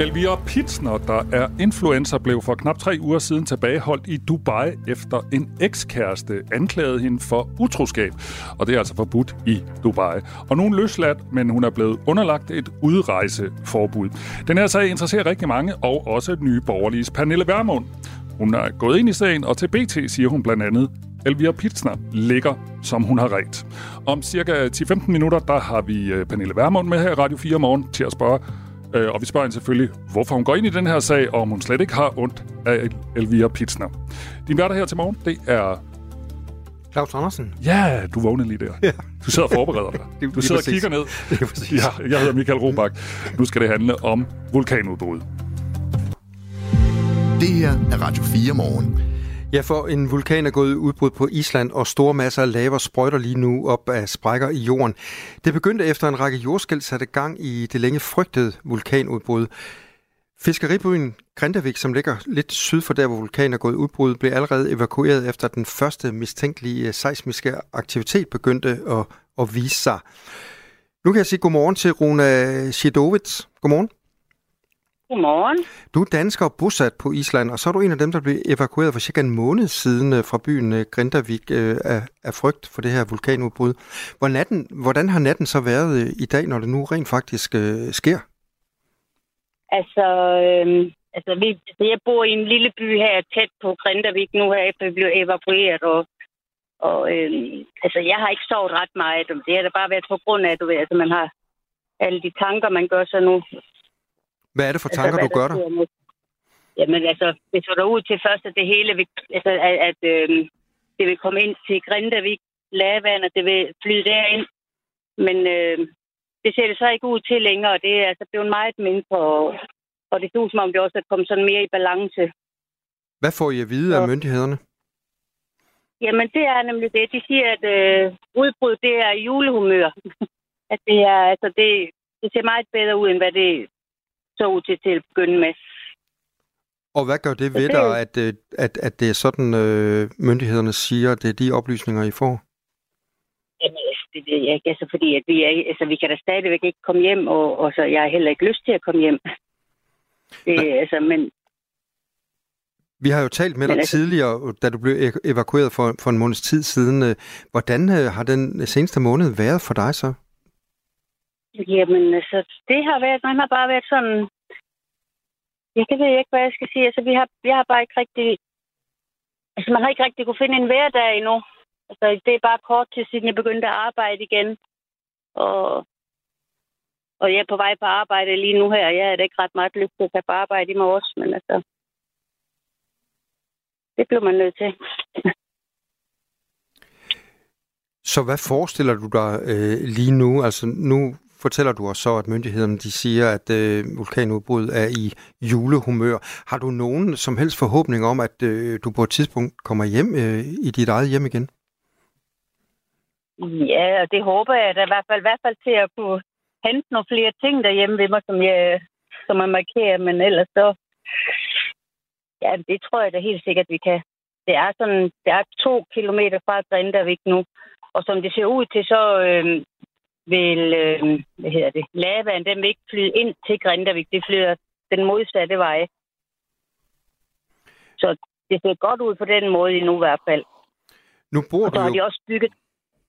Elvira Pitsner, der er influencer, blev for knap tre uger siden tilbageholdt i Dubai efter en ekskæreste anklagede hende for utroskab. Og det er altså forbudt i Dubai. Og nu er løsladt, men hun er blevet underlagt et udrejseforbud. Den her sag interesserer rigtig mange, og også nye borgerlige Pernille Vermund. Hun er gået ind i sagen, og til BT siger hun blandt andet, Elvira Pitsner ligger, som hun har ret. Om cirka 10-15 minutter, der har vi øh, Pernille Vermund med her i Radio 4 morgen til at spørge, Øh, og vi spørger hende selvfølgelig, hvorfor hun går ind i den her sag, og om hun slet ikke har ondt af Elvira Pitsner. Din værter her til morgen, det er... Claus Andersen. Ja, du vågnede lige der. Ja. Du sidder og forbereder dig. Du sidder og kigger ned. Det er præcis. Ja, jeg hedder Michael Robach. Nu skal det handle om vulkanudbrud. Det her er Radio 4 morgen. Ja, for en vulkan er gået udbrud på Island, og store masser af lava sprøjter lige nu op af sprækker i jorden. Det begyndte efter en række jordskæld satte gang i det længe frygtede vulkanudbrud. Fiskeribyen Grindavik, som ligger lidt syd for der, hvor vulkanen er gået udbrud, blev allerede evakueret efter den første mistænkelige øh, seismiske aktivitet begyndte at, at vise sig. Nu kan jeg sige godmorgen til Rune Shidovits. Godmorgen. Godmorgen. Du er dansker og bosat på Island, og så er du en af dem, der blev evakueret for cirka en måned siden øh, fra byen øh, Grindavik øh, af, af frygt for det her vulkanudbrud. Hvor natten, hvordan har natten så været i dag, når det nu rent faktisk øh, sker? Altså, øh, altså vi, jeg bor i en lille by her tæt på Grindavik nu her, efter vi blev evakueret, og, og øh, altså, jeg har ikke sovet ret meget. Det har da bare været på grund af, at du ved, altså, man har alle de tanker, man gør sig nu hvad er det for altså, tanker, altså, du gør der? Jamen altså, det så der ud til først, at det hele vil, altså, at, at øh, det vil komme ind til Grindavik, lavaen, og det vil flyde derind. Men øh, det ser det så ikke ud til længere, og det er altså blevet meget mindre, og, og det ser som om det også er kommet sådan mere i balance. Hvad får I at vide så, af myndighederne? Jamen, det er nemlig det. De siger, at øh, udbrud, det er julehumør. at det er, altså, det, det ser meget bedre ud, end hvad det så ud til, til at begynde med. Og hvad gør det ved dig, at, øh, at, at det er sådan, øh, myndighederne siger, at det er de oplysninger, I får? Jamen, altså, det ved jeg ikke, altså, fordi at vi, er, altså, vi kan da stadigvæk ikke komme hjem, og, og så jeg har heller ikke lyst til at komme hjem. Det, altså, men, vi har jo talt med dig altså, tidligere, da du blev evakueret for, for en måneds tid siden. Øh, hvordan har den seneste måned været for dig så? Jamen, altså, det har været, man har bare været sådan... jeg kan ved ikke, hvad jeg skal sige. Altså, vi har, jeg har bare ikke rigtig... Altså, man har ikke rigtig kunne finde en hverdag endnu. Altså, det er bare kort tid siden, jeg begyndte at arbejde igen. Og, og jeg er på vej på arbejde lige nu her. Jeg er ikke ret meget lyst til at tage på arbejde i morges, men altså... Det blev man nødt til. Så hvad forestiller du dig øh, lige nu? Altså nu fortæller du os så, at myndighederne de siger, at øh, vulkanudbrud er i julehumør. Har du nogen som helst forhåbning om, at øh, du på et tidspunkt kommer hjem øh, i dit eget hjem igen? Ja, det håber jeg da i hvert fald, i hvert fald til at kunne hente nogle flere ting derhjemme ved mig, som jeg, som jeg markerer, men ellers så, ja, det tror jeg da helt sikkert, vi kan. Det er sådan, det er to kilometer fra Grindavik nu, og som det ser ud til, så, øh, vil, øh, hvad hedder det, lavaen, den vil ikke flyde ind til Grindavik. Det flyder den modsatte vej. Så det ser godt ud på den måde endnu i hvert fald. Nu bor og du har jo... de også bygget...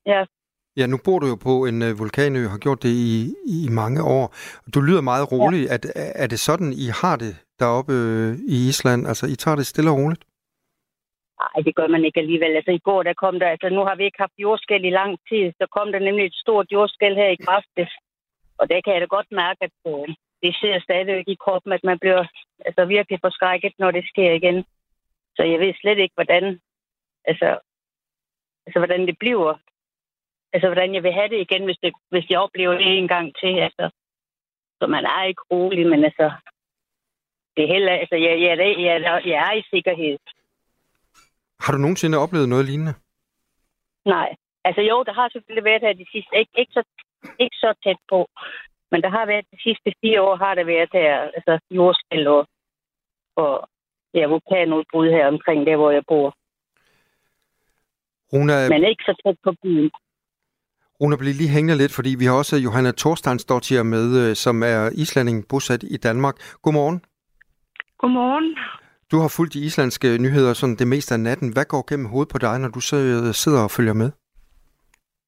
Ja. Ja, nu bor du jo på en uh, vulkanø, har gjort det i, i mange år. Du lyder meget rolig. Ja. Er, er det sådan, I har det deroppe øh, i Island? Altså, I tager det stille og roligt? Nej, det gør man ikke alligevel. Altså i går, der kom der, altså nu har vi ikke haft jordskæld i lang tid, så kom der nemlig et stort jordskæld her i kraftes. Og der kan jeg da godt mærke, at uh, det ser stadigvæk i kroppen, at man bliver altså, virkelig forskrækket, når det sker igen. Så jeg ved slet ikke, hvordan, altså, altså, hvordan det bliver. Altså, hvordan jeg vil have det igen, hvis, det, hvis jeg oplever det en gang til. Altså. Så man er ikke rolig, men altså, det er heller, altså, jeg, jeg, jeg, jeg, jeg er i sikkerhed. Har du nogensinde oplevet noget lignende? Nej. Altså jo, der har selvfølgelig været her de sidste, ikke, ikke, så, ikke så tæt på, men der har været de sidste fire år, har der været her, altså jordskæld og, og ja, vulkanudbrud her omkring der, hvor jeg bor. Runa, Men ikke så tæt på byen. Runa bliver lige hængende lidt, fordi vi har også Johanna Thorsteinsdottir med, øh, som er islanding bosat i Danmark. Godmorgen. Godmorgen. Du har fulgt de islandske nyheder sådan det meste af natten. Hvad går gennem hovedet på dig, når du sidder og følger med?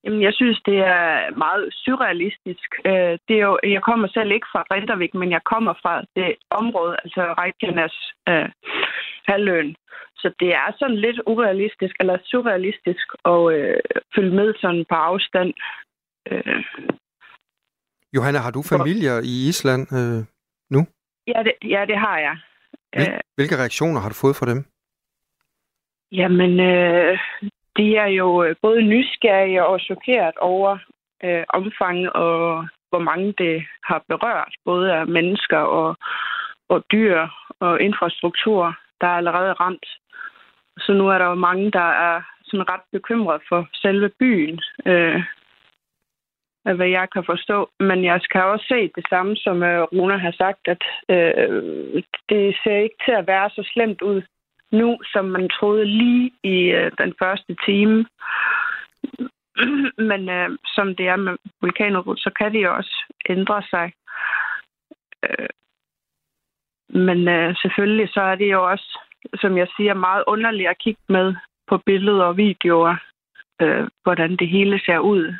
Jamen, jeg synes, det er meget surrealistisk. Øh, Det er jo, jeg kommer selv ikke fra Rindavik, men jeg kommer fra det område, altså Reykjanes øh, halvøen. Så det er sådan lidt urealistisk, eller surrealistisk at øh, følge med sådan på afstand. Øh, Johanna, har du familier i Island øh, nu? ja, det, ja, det har jeg. Hvil- Hvilke reaktioner har du fået fra dem? Jamen, øh, de er jo øh, både nysgerrige og chokeret over øh, omfanget og hvor mange det har berørt, både af mennesker og, og dyr og infrastruktur, der er allerede ramt. Så nu er der jo mange, der er sådan ret bekymret for selve byen, øh, af hvad jeg kan forstå. Men jeg skal også se det samme, som øh, har sagt, at øh, det ser ikke til at være så slemt ud nu, som man troede lige i øh, den første time. Men øh, som det er med vulkaner, så kan det jo også ændre sig. Øh, men øh, selvfølgelig så er det jo også, som jeg siger, meget underligt at kigge med på billeder og videoer, øh, hvordan det hele ser ud.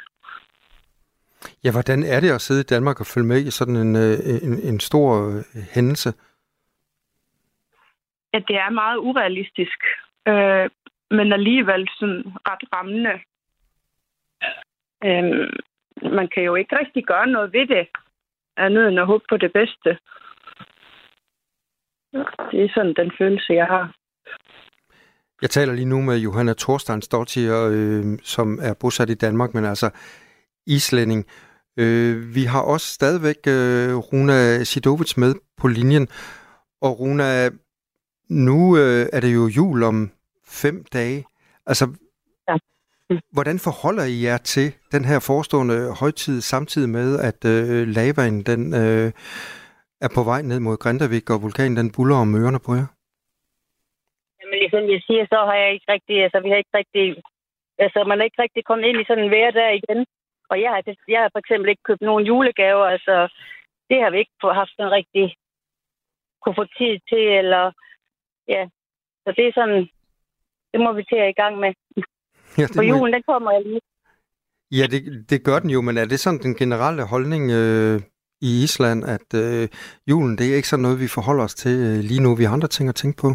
Ja, hvordan er det at sidde i Danmark og følge med i sådan en, øh, en, en stor øh, hændelse? Ja, det er meget urealistisk, øh, men alligevel sådan ret rammende. Øh, man kan jo ikke rigtig gøre noget ved det, andet end at håbe på det bedste. Det er sådan den følelse, jeg har. Jeg taler lige nu med Johanna Thorsteinsdottir, øh, som er bosat i Danmark, men altså islænding. Øh, vi har også stadigvæk øh, Runa Sidovic med på linjen. Og Runa, nu øh, er det jo jul om fem dage. Altså, Ja. hvordan forholder I jer til den her forestående højtid, samtidig med, at øh, lavaen den, øh, er på vej ned mod Grindavik, og vulkanen den buller om ørerne på jer? Jamen, ligesom jeg siger, så har jeg ikke rigtig, altså vi har ikke rigtig, altså man er ikke rigtig kommet ind i sådan en hverdag igen. Og jeg har, jeg har for eksempel ikke købt nogen julegaver, altså det har vi ikke haft sådan rigtig kunne få tid til, eller ja. Så det er sådan, det må vi til at i gang med. Ja, det For må julen, den kommer jeg lige. Ja, det, det gør den jo, men er det sådan den generelle holdning øh, i Island, at øh, julen, det er ikke sådan noget, vi forholder os til øh, lige nu. Vi har andre ting at tænke på.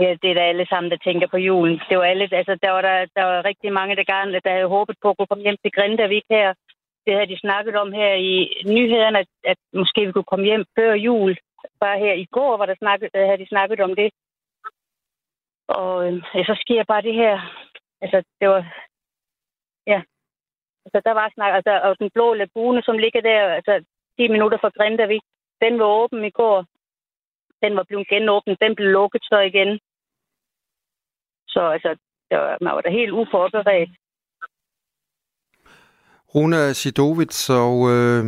Ja, det er da alle sammen, der tænker på julen. Det var alle, altså, der var, der, der var rigtig mange, der gerne der havde håbet på at kunne komme hjem til Grindavik her. Det havde de snakket om her i nyhederne, at, at måske vi kunne komme hjem før jul. Bare her i går var der snakket, der øh, havde de snakket om det. Og øh, ja, så sker bare det her. Altså, det var... Ja. Altså, der var snak... Altså, og den blå lagune, som ligger der, altså 10 minutter fra Grindavik, den var åben i går den var blevet genåbnet, den blev lukket så igen. Så altså, det var, man var da helt uforberedt. Runa Sidovic og øh,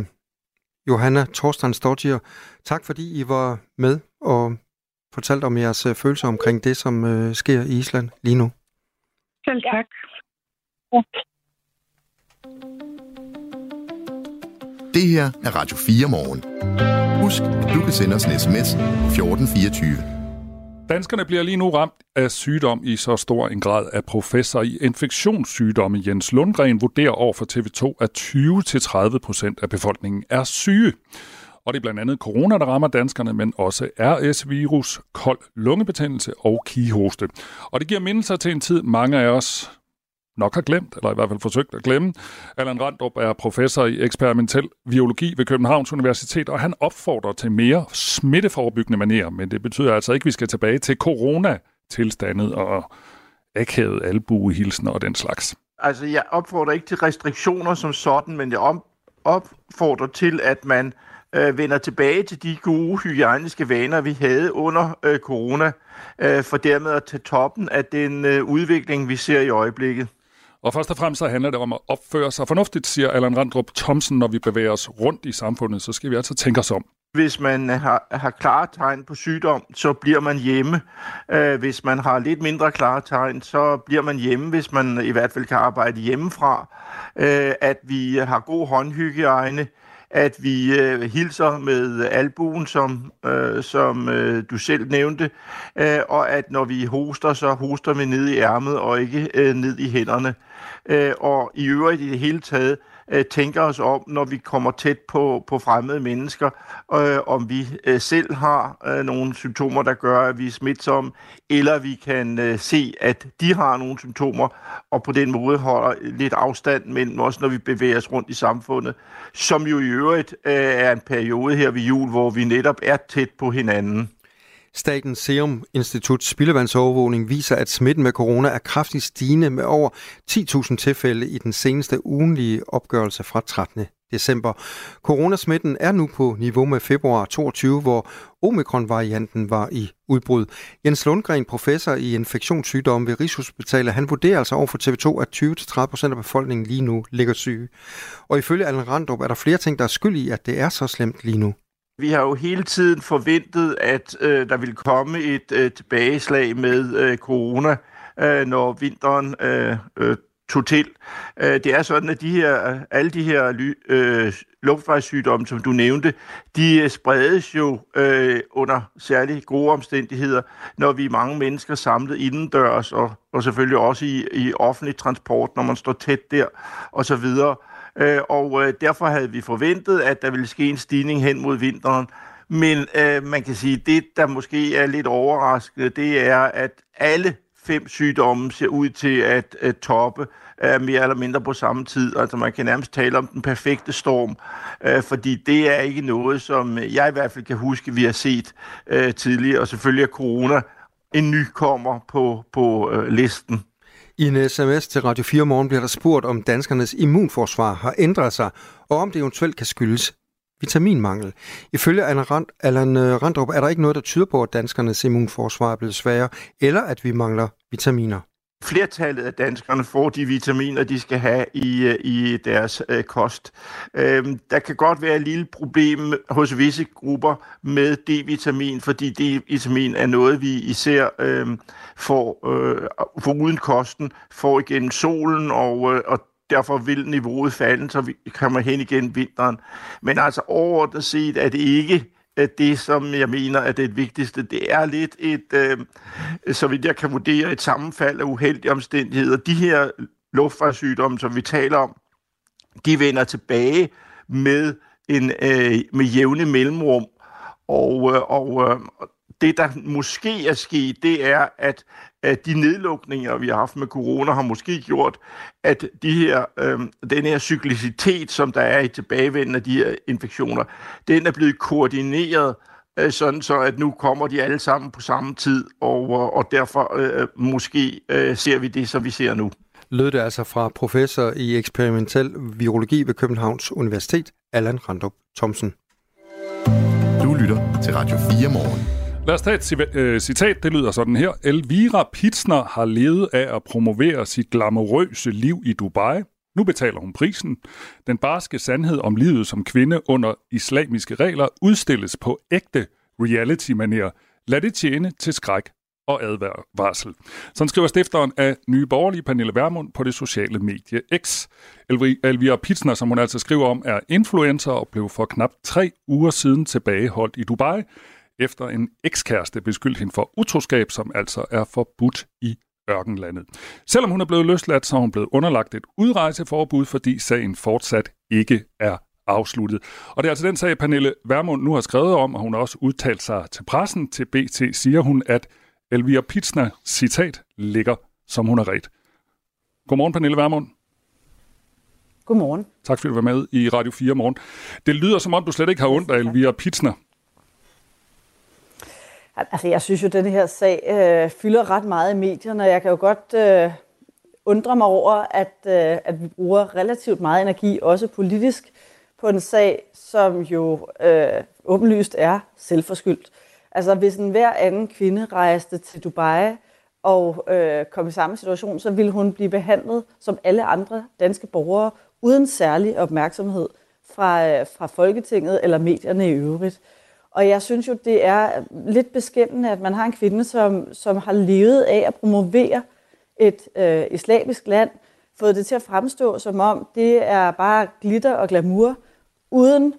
Johanna Thorsteinsdottir, tak fordi I var med og fortalte om jeres øh, følelser omkring det, som øh, sker i Island lige nu. Selv tak. Det her er Radio 4 morgen. Husk, at du kan sende os en sms 1424. Danskerne bliver lige nu ramt af sygdom i så stor en grad, at professor i infektionssygdomme Jens Lundgren vurderer over for TV2, at 20-30 procent af befolkningen er syge. Og det er blandt andet corona, der rammer danskerne, men også RS-virus, kold lungebetændelse og kihoste. Og det giver mindelser til en tid, mange af os nok har glemt, eller i hvert fald forsøgt at glemme. Allan Randrup er professor i eksperimentel biologi ved Københavns Universitet, og han opfordrer til mere smitteforebyggende manerer, men det betyder altså ikke, at vi skal tilbage til corona-tilstandet og akavet albuehilsen og den slags. Altså, jeg opfordrer ikke til restriktioner som sådan, men jeg opfordrer til, at man øh, vender tilbage til de gode hygiejniske vaner, vi havde under øh, corona, øh, for dermed at tage toppen af den øh, udvikling, vi ser i øjeblikket. Og først og fremmest så handler det om at opføre sig fornuftigt, siger Allan Randrup Thomsen, når vi bevæger os rundt i samfundet, så skal vi altså tænke os om. Hvis man har, har klare tegn på sygdom, så bliver man hjemme. Øh, hvis man har lidt mindre klare tegn, så bliver man hjemme, hvis man i hvert fald kan arbejde hjemmefra. Øh, at vi har god håndhygiejne, at vi øh, hilser med albuen, som, øh, som øh, du selv nævnte, øh, og at når vi hoster, så hoster vi ned i ærmet og ikke øh, ned i hænderne. Øh, og i øvrigt i det hele taget, øh, øh, tænker os om, når vi kommer tæt på, på fremmede mennesker, øh, om vi øh, selv har øh, nogle symptomer, der gør, at vi er smitsomme, eller vi kan øh, se, at de har nogle symptomer, og på den måde holder lidt afstand mellem os, når vi bevæger os rundt i samfundet, som jo i øvrigt øh, er en periode her ved jul, hvor vi netop er tæt på hinanden. Statens Serum Institut spildevandsovervågning viser, at smitten med corona er kraftigt stigende med over 10.000 tilfælde i den seneste ugenlige opgørelse fra 13. december. Coronasmitten er nu på niveau med februar 22, hvor omikron-varianten var i udbrud. Jens Lundgren, professor i infektionssygdomme ved Rigshospitalet, han vurderer altså over for TV2, at 20-30% af befolkningen lige nu ligger syge. Og ifølge Allen Randrup er der flere ting, der er skyld i, at det er så slemt lige nu. Vi har jo hele tiden forventet, at øh, der vil komme et øh, tilbageslag med øh, corona, øh, når vinteren øh, øh, tog til. Øh, det er sådan, at de her, alle de her øh, luftvejssygdomme, som du nævnte, de øh, spredes jo øh, under særligt gode omstændigheder, når vi er mange mennesker samlet indendørs, og, og selvfølgelig også i, i offentlig transport, når man står tæt der, og så videre. Øh, og øh, derfor havde vi forventet, at der ville ske en stigning hen mod vinteren. Men øh, man kan sige, at det, der måske er lidt overraskende, det er, at alle fem sygdomme ser ud til at, øh, toppe øh, mere eller mindre på samme tid. Altså man kan nærmest tale om den perfekte storm, øh, fordi det er ikke noget, som jeg i hvert fald kan huske, vi har set øh, tidligere. Og selvfølgelig er corona en ny kommer på, på øh, listen. I en sms til Radio 4 Morgen bliver der spurgt, om danskernes immunforsvar har ændret sig, og om det eventuelt kan skyldes vitaminmangel. Ifølge Allan øh, Randrup er der ikke noget, der tyder på, at danskernes immunforsvar er blevet sværere, eller at vi mangler vitaminer. Flertallet af danskerne får de vitaminer, de skal have i, øh, i deres øh, kost. Øhm, der kan godt være et lille problem hos visse grupper med D-vitamin, fordi D-vitamin er noget, vi især øh, får øh, foruden kosten, får igennem solen, og, øh, og derfor vil niveauet falde, så vi kommer hen igen vinteren. Men altså overordnet set er det ikke Øh, det, som jeg mener er det vigtigste. Det er lidt et, øh, så vidt jeg kan vurdere, et sammenfald af uheldige omstændigheder. De her luftfartssygdomme, som vi taler om, de vender tilbage med, en, øh, med jævne mellemrum. Og, øh, og øh, det, der måske er sket, det er, at, at de nedlukninger, vi har haft med corona, har måske gjort, at de her, øh, den her cyklicitet, som der er i tilbagevenden af de her infektioner, den er blevet koordineret, øh, sådan så at nu kommer de alle sammen på samme tid, og, og derfor øh, måske øh, ser vi det, som vi ser nu. Lød det altså fra professor i eksperimentel virologi ved Københavns Universitet, Allan Randrup Thomsen. Du lytter til Radio 4 morgen. Lad os tage et øh, citat, det lyder sådan her. Elvira Pitsner har levet af at promovere sit glamourøse liv i Dubai. Nu betaler hun prisen. Den barske sandhed om livet som kvinde under islamiske regler udstilles på ægte reality-manier. Lad det tjene til skræk og advarsel. Sådan skriver stifteren af Nye Borgerlige, Pernille Vermund, på det sociale medie X. Elvira Pitsner, som hun altså skriver om, er influencer og blev for knap tre uger siden tilbageholdt i Dubai efter en ekskæreste beskyldte hende for utroskab, som altså er forbudt i ørkenlandet. Selvom hun er blevet løsladt, så er hun blevet underlagt et udrejseforbud, fordi sagen fortsat ikke er afsluttet. Og det er altså den sag, Pernille Vermund nu har skrevet om, og hun har også udtalt sig til pressen. Til BT siger hun, at Elvira Pitsner, citat, ligger, som hun har ret. Godmorgen, Pernille Vermund. Godmorgen. Tak fordi du var med i Radio 4 morgen. Det lyder som om, du slet ikke har ondt af Elvira Pitsner. Altså, jeg synes jo, at den her sag øh, fylder ret meget i medierne, og jeg kan jo godt øh, undre mig over, at, øh, at vi bruger relativt meget energi, også politisk, på en sag, som jo øh, åbenlyst er selvforskyldt. Altså, hvis en hver anden kvinde rejste til Dubai og øh, kom i samme situation, så ville hun blive behandlet som alle andre danske borgere, uden særlig opmærksomhed fra, øh, fra Folketinget eller medierne i øvrigt. Og jeg synes jo, det er lidt beskæmmende, at man har en kvinde, som, som har levet af at promovere et øh, islamisk land, fået det til at fremstå som om, det er bare glitter og glamour, uden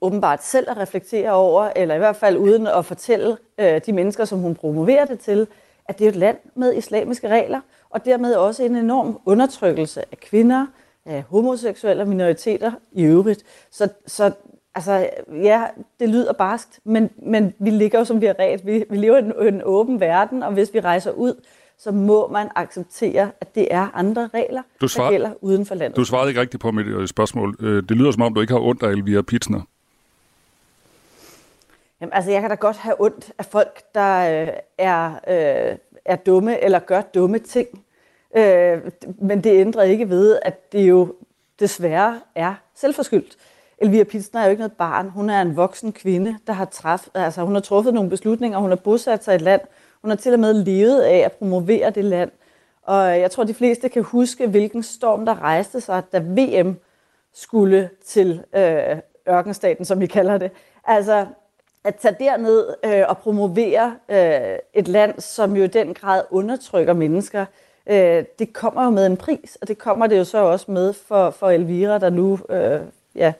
åbenbart selv at reflektere over, eller i hvert fald uden at fortælle øh, de mennesker, som hun promoverer det til, at det er et land med islamiske regler, og dermed også en enorm undertrykkelse af kvinder, af homoseksuelle minoriteter i øvrigt. Så, så altså, ja, det lyder barskt, men, men vi ligger jo som vi har ret. Vi, vi lever i en, en åben verden, og hvis vi rejser ud, så må man acceptere, at det er andre regler, du svar... der gælder uden for landet. Du svarede ikke rigtigt på mit øh, spørgsmål. Øh, det lyder som om, du ikke har ondt af Elvira Pitsner. Jamen, altså, jeg kan da godt have ondt af folk, der øh, er, øh, er dumme eller gør dumme ting. Øh, men det ændrer ikke ved, at det jo desværre er selvforskyldt. Elvira Pitsner er jo ikke noget barn. Hun er en voksen kvinde, der har, træff, altså, hun har truffet nogle beslutninger. Hun har bosat sig i et land. Hun har til og med levet af at promovere det land. Og jeg tror, de fleste kan huske, hvilken storm der rejste sig, da VM skulle til øh, ørkenstaten, som vi kalder det. Altså, at tage derned øh, og promovere øh, et land, som jo i den grad undertrykker mennesker, øh, det kommer jo med en pris, og det kommer det jo så også med for, for Elvira, der nu øh, ja,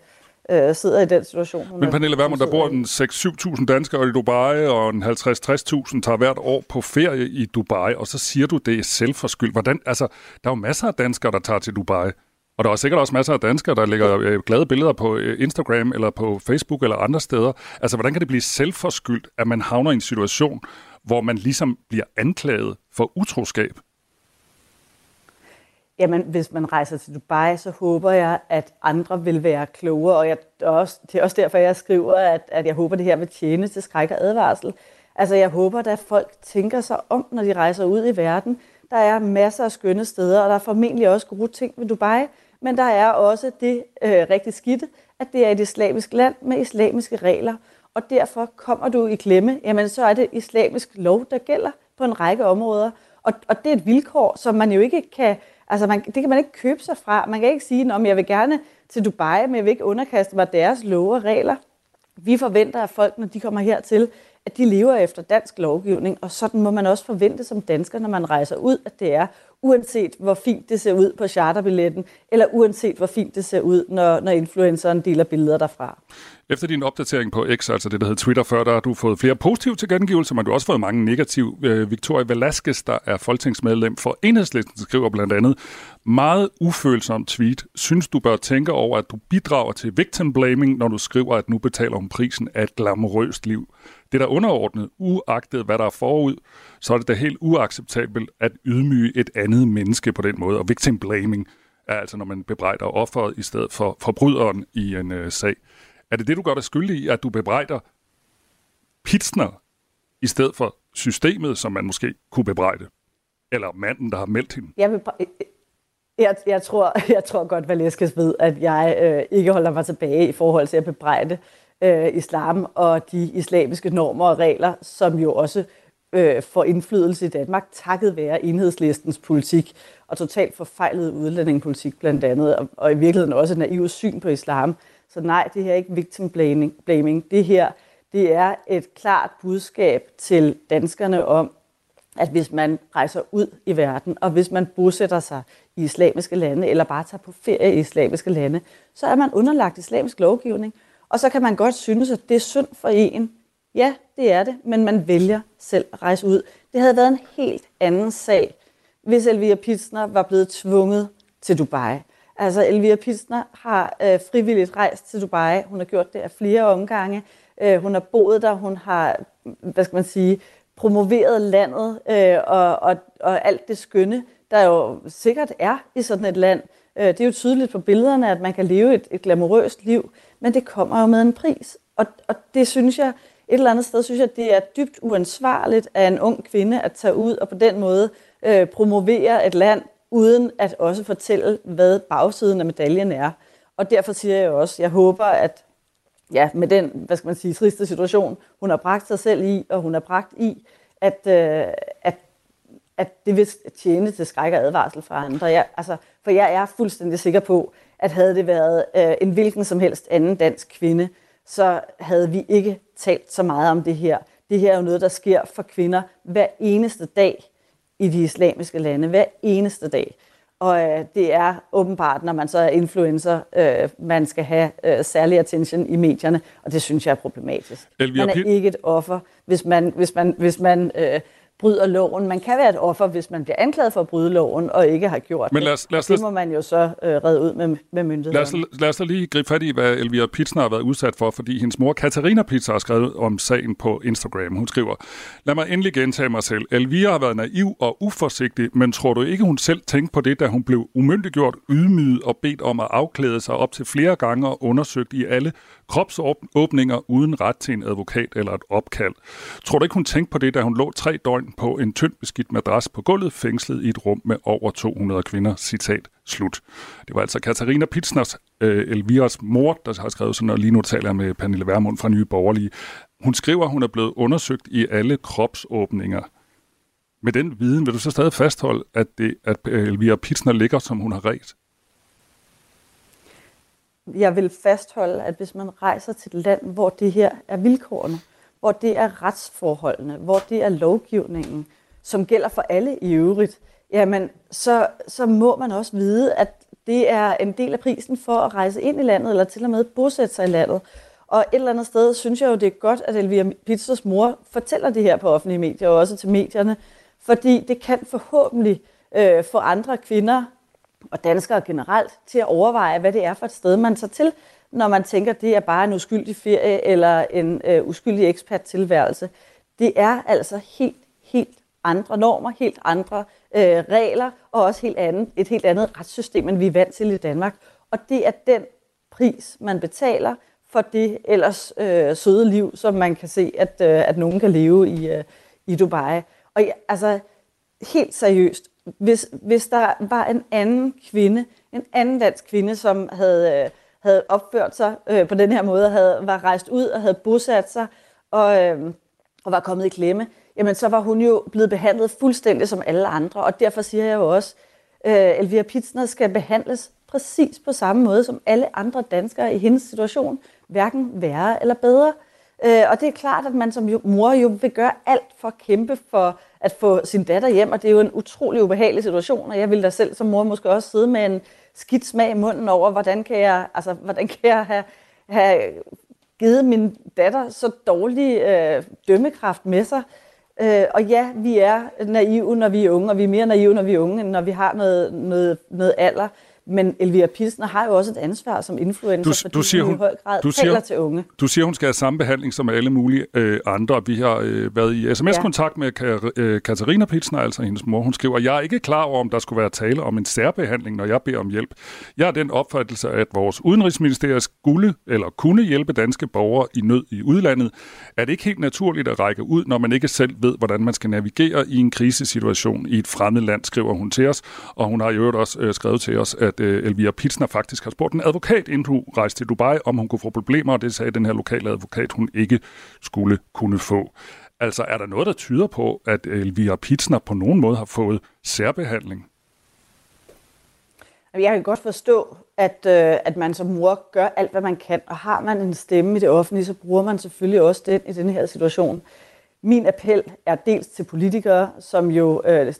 øh, sidder i den situation. Men Pernille Vermund, der bor en 6-7.000 danskere i Dubai, og en 50-60.000 tager hvert år på ferie i Dubai, og så siger du, det er selvforskyldt. Hvordan, altså, der er jo masser af danskere, der tager til Dubai. Og der er sikkert også masser af danskere, der lægger øh, glade billeder på øh, Instagram eller på Facebook eller andre steder. Altså, hvordan kan det blive selvforskyldt, at man havner i en situation, hvor man ligesom bliver anklaget for utroskab? Jamen, hvis man rejser til Dubai, så håber jeg, at andre vil være klogere. Og jeg, også, det er også derfor, jeg skriver, at, at jeg håber, at det her vil tjene til skræk og advarsel. Altså, jeg håber, at folk tænker sig om, når de rejser ud i verden. Der er masser af skønne steder, og der er formentlig også gode ting ved Dubai. Men der er også det øh, rigtig skidte, at det er et islamisk land med islamiske regler. Og derfor kommer du i klemme, jamen så er det islamisk lov, der gælder på en række områder. Og, og det er et vilkår, som man jo ikke kan, altså man, det kan man ikke købe sig fra. Man kan ikke sige, at jeg vil gerne til Dubai, men jeg vil ikke underkaste mig deres love og regler. Vi forventer af folk, når de kommer hertil, at de lever efter dansk lovgivning, og sådan må man også forvente som dansker, når man rejser ud, at det er, uanset hvor fint det ser ud på charterbilletten, eller uanset hvor fint det ser ud, når, når influenceren deler billeder derfra. Efter din opdatering på X, altså det, der hedder Twitter før, der har du fået flere positive tilkendegivelser, men du har også fået mange negative. Øh, Victoria Velasquez, der er folketingsmedlem for Enhedslisten, skriver blandt andet, meget ufølsom tweet. Synes du bør tænke over, at du bidrager til victim blaming, når du skriver, at nu betaler hun prisen af et glamorøst liv. Det er der underordnet, uagtet hvad der er forud, så er det da helt uacceptabelt at ydmyge et andet menneske på den måde. Og victim blaming er altså, når man bebrejder offeret i stedet for forbryderen i en øh, sag. Er det det, du gør dig skyldig i, at du bebrejder Pitsner i stedet for systemet, som man måske kunne bebrejde? Eller manden, der har meldt hende? Jeg, vil, jeg, jeg, tror, jeg tror godt, Valeskes ved, at jeg øh, ikke holder mig tilbage i forhold til at bebrejde øh, islam og de islamiske normer og regler, som jo også øh, får indflydelse i Danmark, takket være enhedslistens politik og totalt forfejlet udlændingepolitik blandt andet, og, og i virkeligheden også et naivt syn på islam. Så nej, det her er ikke victim blaming. blaming. Det her det er et klart budskab til danskerne om, at hvis man rejser ud i verden, og hvis man bosætter sig i islamiske lande, eller bare tager på ferie i islamiske lande, så er man underlagt islamisk lovgivning. Og så kan man godt synes, at det er synd for en. Ja, det er det, men man vælger selv at rejse ud. Det havde været en helt anden sag, hvis Elvira Pitsner var blevet tvunget til Dubai. Altså, Elvira Pilsner har øh, frivilligt rejst til Dubai. Hun har gjort det af flere omgange. Øh, hun har boet der. Hun har, hvad skal man sige, promoveret landet øh, og, og, og alt det skønne, der jo sikkert er i sådan et land. Øh, det er jo tydeligt på billederne, at man kan leve et, et glamourøst liv, men det kommer jo med en pris. Og, og det synes jeg, et eller andet sted synes jeg, det er dybt uansvarligt af en ung kvinde at tage ud og på den måde øh, promovere et land, uden at også fortælle, hvad bagsiden af medaljen er. Og derfor siger jeg også, jeg håber, at ja, med den, hvad skal man sige, triste situation, hun har bragt sig selv i, og hun har bragt i, at, øh, at at det vil tjene til skræk og advarsel fra andre. Jeg, altså, for jeg er fuldstændig sikker på, at havde det været øh, en hvilken som helst anden dansk kvinde, så havde vi ikke talt så meget om det her. Det her er jo noget, der sker for kvinder hver eneste dag i de islamiske lande. Hver eneste dag. Og øh, det er åbenbart, når man så er influencer, øh, man skal have øh, særlig attention i medierne, og det synes jeg er problematisk. Man er ikke et offer, hvis man, hvis man, hvis man øh, bryder loven. Man kan være et offer, hvis man bliver anklaget for at bryde loven, og ikke har gjort Men lad os, lad os, det. Det må man jo så øh, redde ud med, med myndighederne. Lad os, lad os da lige gribe fat i, hvad Elvira Pitsner har været udsat for, fordi hendes mor Katarina Pitsner har skrevet om sagen på Instagram. Hun skriver, lad mig endelig gentage mig selv. Elvira har været naiv og uforsigtig, men tror du ikke, hun selv tænkte på det, da hun blev umyndiggjort, ydmyget og bedt om at afklæde sig op til flere gange og undersøgt i alle kropsåbninger uden ret til en advokat eller et opkald. Tror du ikke, hun tænkte på det, da hun lå tre døgn på en tynd beskidt madras på gulvet, fængslet i et rum med over 200 kvinder? Citat slut. Det var altså Katarina Pitsners, øh, Elviras mor, der har skrevet sådan, og lige nu taler jeg med Pernille Vermund fra Nye Borgerlige. Hun skriver, at hun er blevet undersøgt i alle kropsåbninger. Med den viden vil du så stadig fastholde, at, det, at øh, Elvira Pitsner ligger, som hun har ret? Jeg vil fastholde, at hvis man rejser til et land, hvor det her er vilkårene, hvor det er retsforholdene, hvor det er lovgivningen, som gælder for alle i øvrigt, jamen så, så må man også vide, at det er en del af prisen for at rejse ind i landet, eller til og med bosætte sig i landet. Og et eller andet sted synes jeg jo, det er godt, at Elvira Pizzas mor fortæller det her på offentlige medier, og også til medierne, fordi det kan forhåbentlig øh, få andre kvinder og danskere generelt til at overveje, hvad det er for et sted, man tager til, når man tænker, at det er bare en uskyldig ferie eller en øh, uskyldig ekspat-tilværelse. Det er altså helt, helt andre normer, helt andre øh, regler og også helt andet, et helt andet retssystem, end vi er vant til i Danmark. Og det er den pris, man betaler for det ellers øh, søde liv, som man kan se, at, øh, at nogen kan leve i, øh, i Dubai. Og ja, altså, helt seriøst, hvis, hvis der var en anden kvinde, en anden dansk kvinde, som havde, øh, havde opført sig øh, på den her måde, havde, var rejst ud og havde bosat sig og, øh, og var kommet i klemme, jamen så var hun jo blevet behandlet fuldstændig som alle andre. Og derfor siger jeg jo også, øh, Elvira Pitsner skal behandles præcis på samme måde som alle andre danskere i hendes situation, hverken værre eller bedre. Øh, og det er klart, at man som mor jo vil gøre alt for at kæmpe for at få sin datter hjem, og det er jo en utrolig ubehagelig situation, og jeg vil da selv som mor måske også sidde med en skidt smag i munden over, hvordan kan jeg, altså, hvordan kan jeg have, have givet min datter så dårlig øh, dømmekraft med sig. Øh, og ja, vi er naive, når vi er unge, og vi er mere naive, når vi er unge, end når vi har noget, noget, noget alder. Men Elvira Pilsner har jo også et ansvar som influencer, du, fordi du siger, hun i høj grad du siger, taler til unge. Du siger, hun skal have samme behandling som alle mulige øh, andre. Vi har øh, været i sms-kontakt med Ka- øh, Katarina Pilsner, altså hendes mor. Hun skriver, jeg er ikke klar over, om der skulle være tale om en særbehandling, når jeg beder om hjælp. Jeg har den opfattelse, at vores udenrigsministeriet skulle eller kunne hjælpe danske borgere i nød i udlandet. Er det ikke helt naturligt at række ud, når man ikke selv ved, hvordan man skal navigere i en krisesituation i et fremmed land, skriver hun til os. Og hun har i øvrigt også øh, skrevet til os, at at øh, Elvira Pitsner faktisk har spurgt en advokat, inden hun rejste til Dubai, om hun kunne få problemer, og det sagde den her lokale advokat, hun ikke skulle kunne få. Altså er der noget, der tyder på, at Elvira Pitsner på nogen måde har fået særbehandling? Jeg kan godt forstå, at, øh, at man som mor gør alt, hvad man kan, og har man en stemme i det offentlige, så bruger man selvfølgelig også den i den her situation. Min appel er dels til politikere, som jo øh,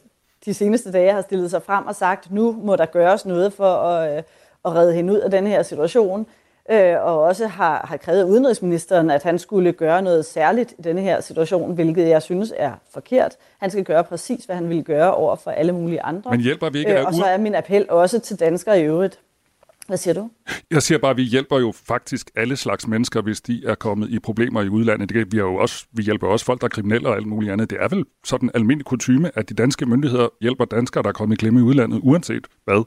de seneste dage har stillet sig frem og sagt, nu må der gøres noget for at, øh, at redde hende ud af den her situation. Øh, og også har, har krævet udenrigsministeren, at han skulle gøre noget særligt i denne her situation, hvilket jeg synes er forkert. Han skal gøre præcis, hvad han ville gøre over for alle mulige andre. Men hjælper vi ikke? Øh, og så er min appel også til danskere i øvrigt. Hvad siger du? Jeg siger bare, at vi hjælper jo faktisk alle slags mennesker, hvis de er kommet i problemer i udlandet. Det, vi, er jo også, vi hjælper også folk, der er kriminelle og alt muligt andet. Det er vel sådan almindelig kutume, at de danske myndigheder hjælper danskere, der er kommet i klemme i udlandet, uanset hvad.